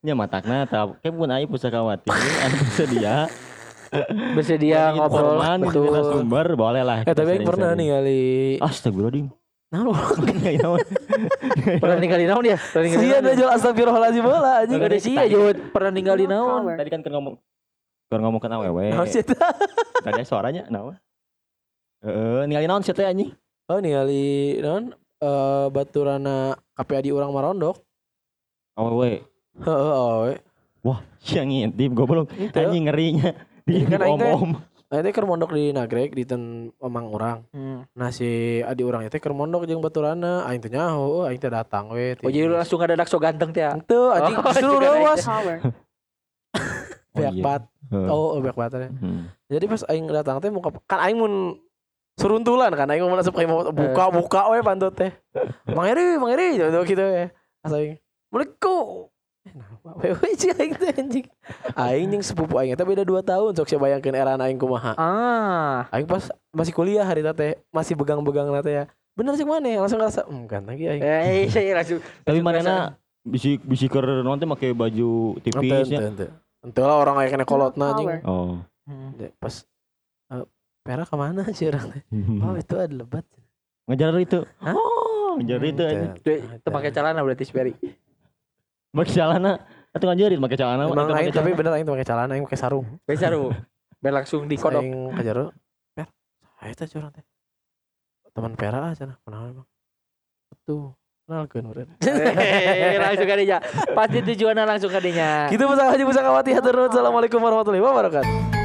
Nya matakna tah kayak pun aya pusakawati anu sedia. Bersedia ngobrol Informan, betul. kita sumber boleh lah. Eh tapi pernah nih kali. Astagfirullahaladzim. Nah, lu Pernah ninggalin naon dia? Pernah ninggalin sia naon ada dia? jual astagfirullahalazim bola anjing. Enggak ada sih ya jawab pernah ninggalin naon. Tadi kan kan ngomong kan ngomong kan awewe. Naon sih? Tadi ada suaranya naon? Heeh, ningali naon sih teh anjing? Oh nih kali non eh baturana KPA di urang Marondok. Awewe. Heeh, awe. Wah, yang ngintip goblok. Itu. Anjing ngerinya. Di Kan aing teh- om-om. Nah, itu keur mondok di Nagreg di ten Mamang urang. Hmm. Nah si adi urang itu keur mondok jeung baturana aing teh nyaho, aing teh datang we. Oh jadi lu langsung ada dak so ganteng teh. ya? Itu anjing Oh, justru juga lewas naik. pihak iya. pat. Heeh. Oh, pihak patnya. Hmm. Jadi pas aing datang teh muka kan aing mun suruntulan kan aing mun asup ka imah buka buka we pantut teh. Mang Eri, Mang Eri gitu gitu ya. Pas aing Assalamualaikum. Eh, nah, we sih aing teh anjing. Aing jeung sepupu aing eta beda 2 tahun sok saya bayangkeun era aing kumaha. Ah. Aing pas masih kuliah hari teh masih begang-begang teh ya. Bener sih mana langsung ngerasa hmm kan lagi aing. Eh, saya langsung Tapi manehna bisi bisi keur naon teh make baju Ente tipis ente nya. ente. Ente lah orang kayak kena kolotna anjing. Oh. Hmm. Pas eh, Pera ke mana sih orang teh? Oh itu ada lebat. Ngejar itu. Hah? Oh, ngejar itu anjing. Tuh, itu pakai celana berarti si Make celana atau ngajarin make celana Emang aing tapi bener aing tuh pakai celana aing pakai sarung. Bisa lu. Biar langsung di kodok. Aing kejar Per. Saya teh curang teh. Teman Pera aja nah. Kenal emang. Tuh. Kenalkeun urang. Eh, langsung kadinya. Pasti tujuannya langsung kadinya. Gitu pusaka haji pusaka wati hatur nuhun. Assalamualaikum warahmatullahi wabarakatuh.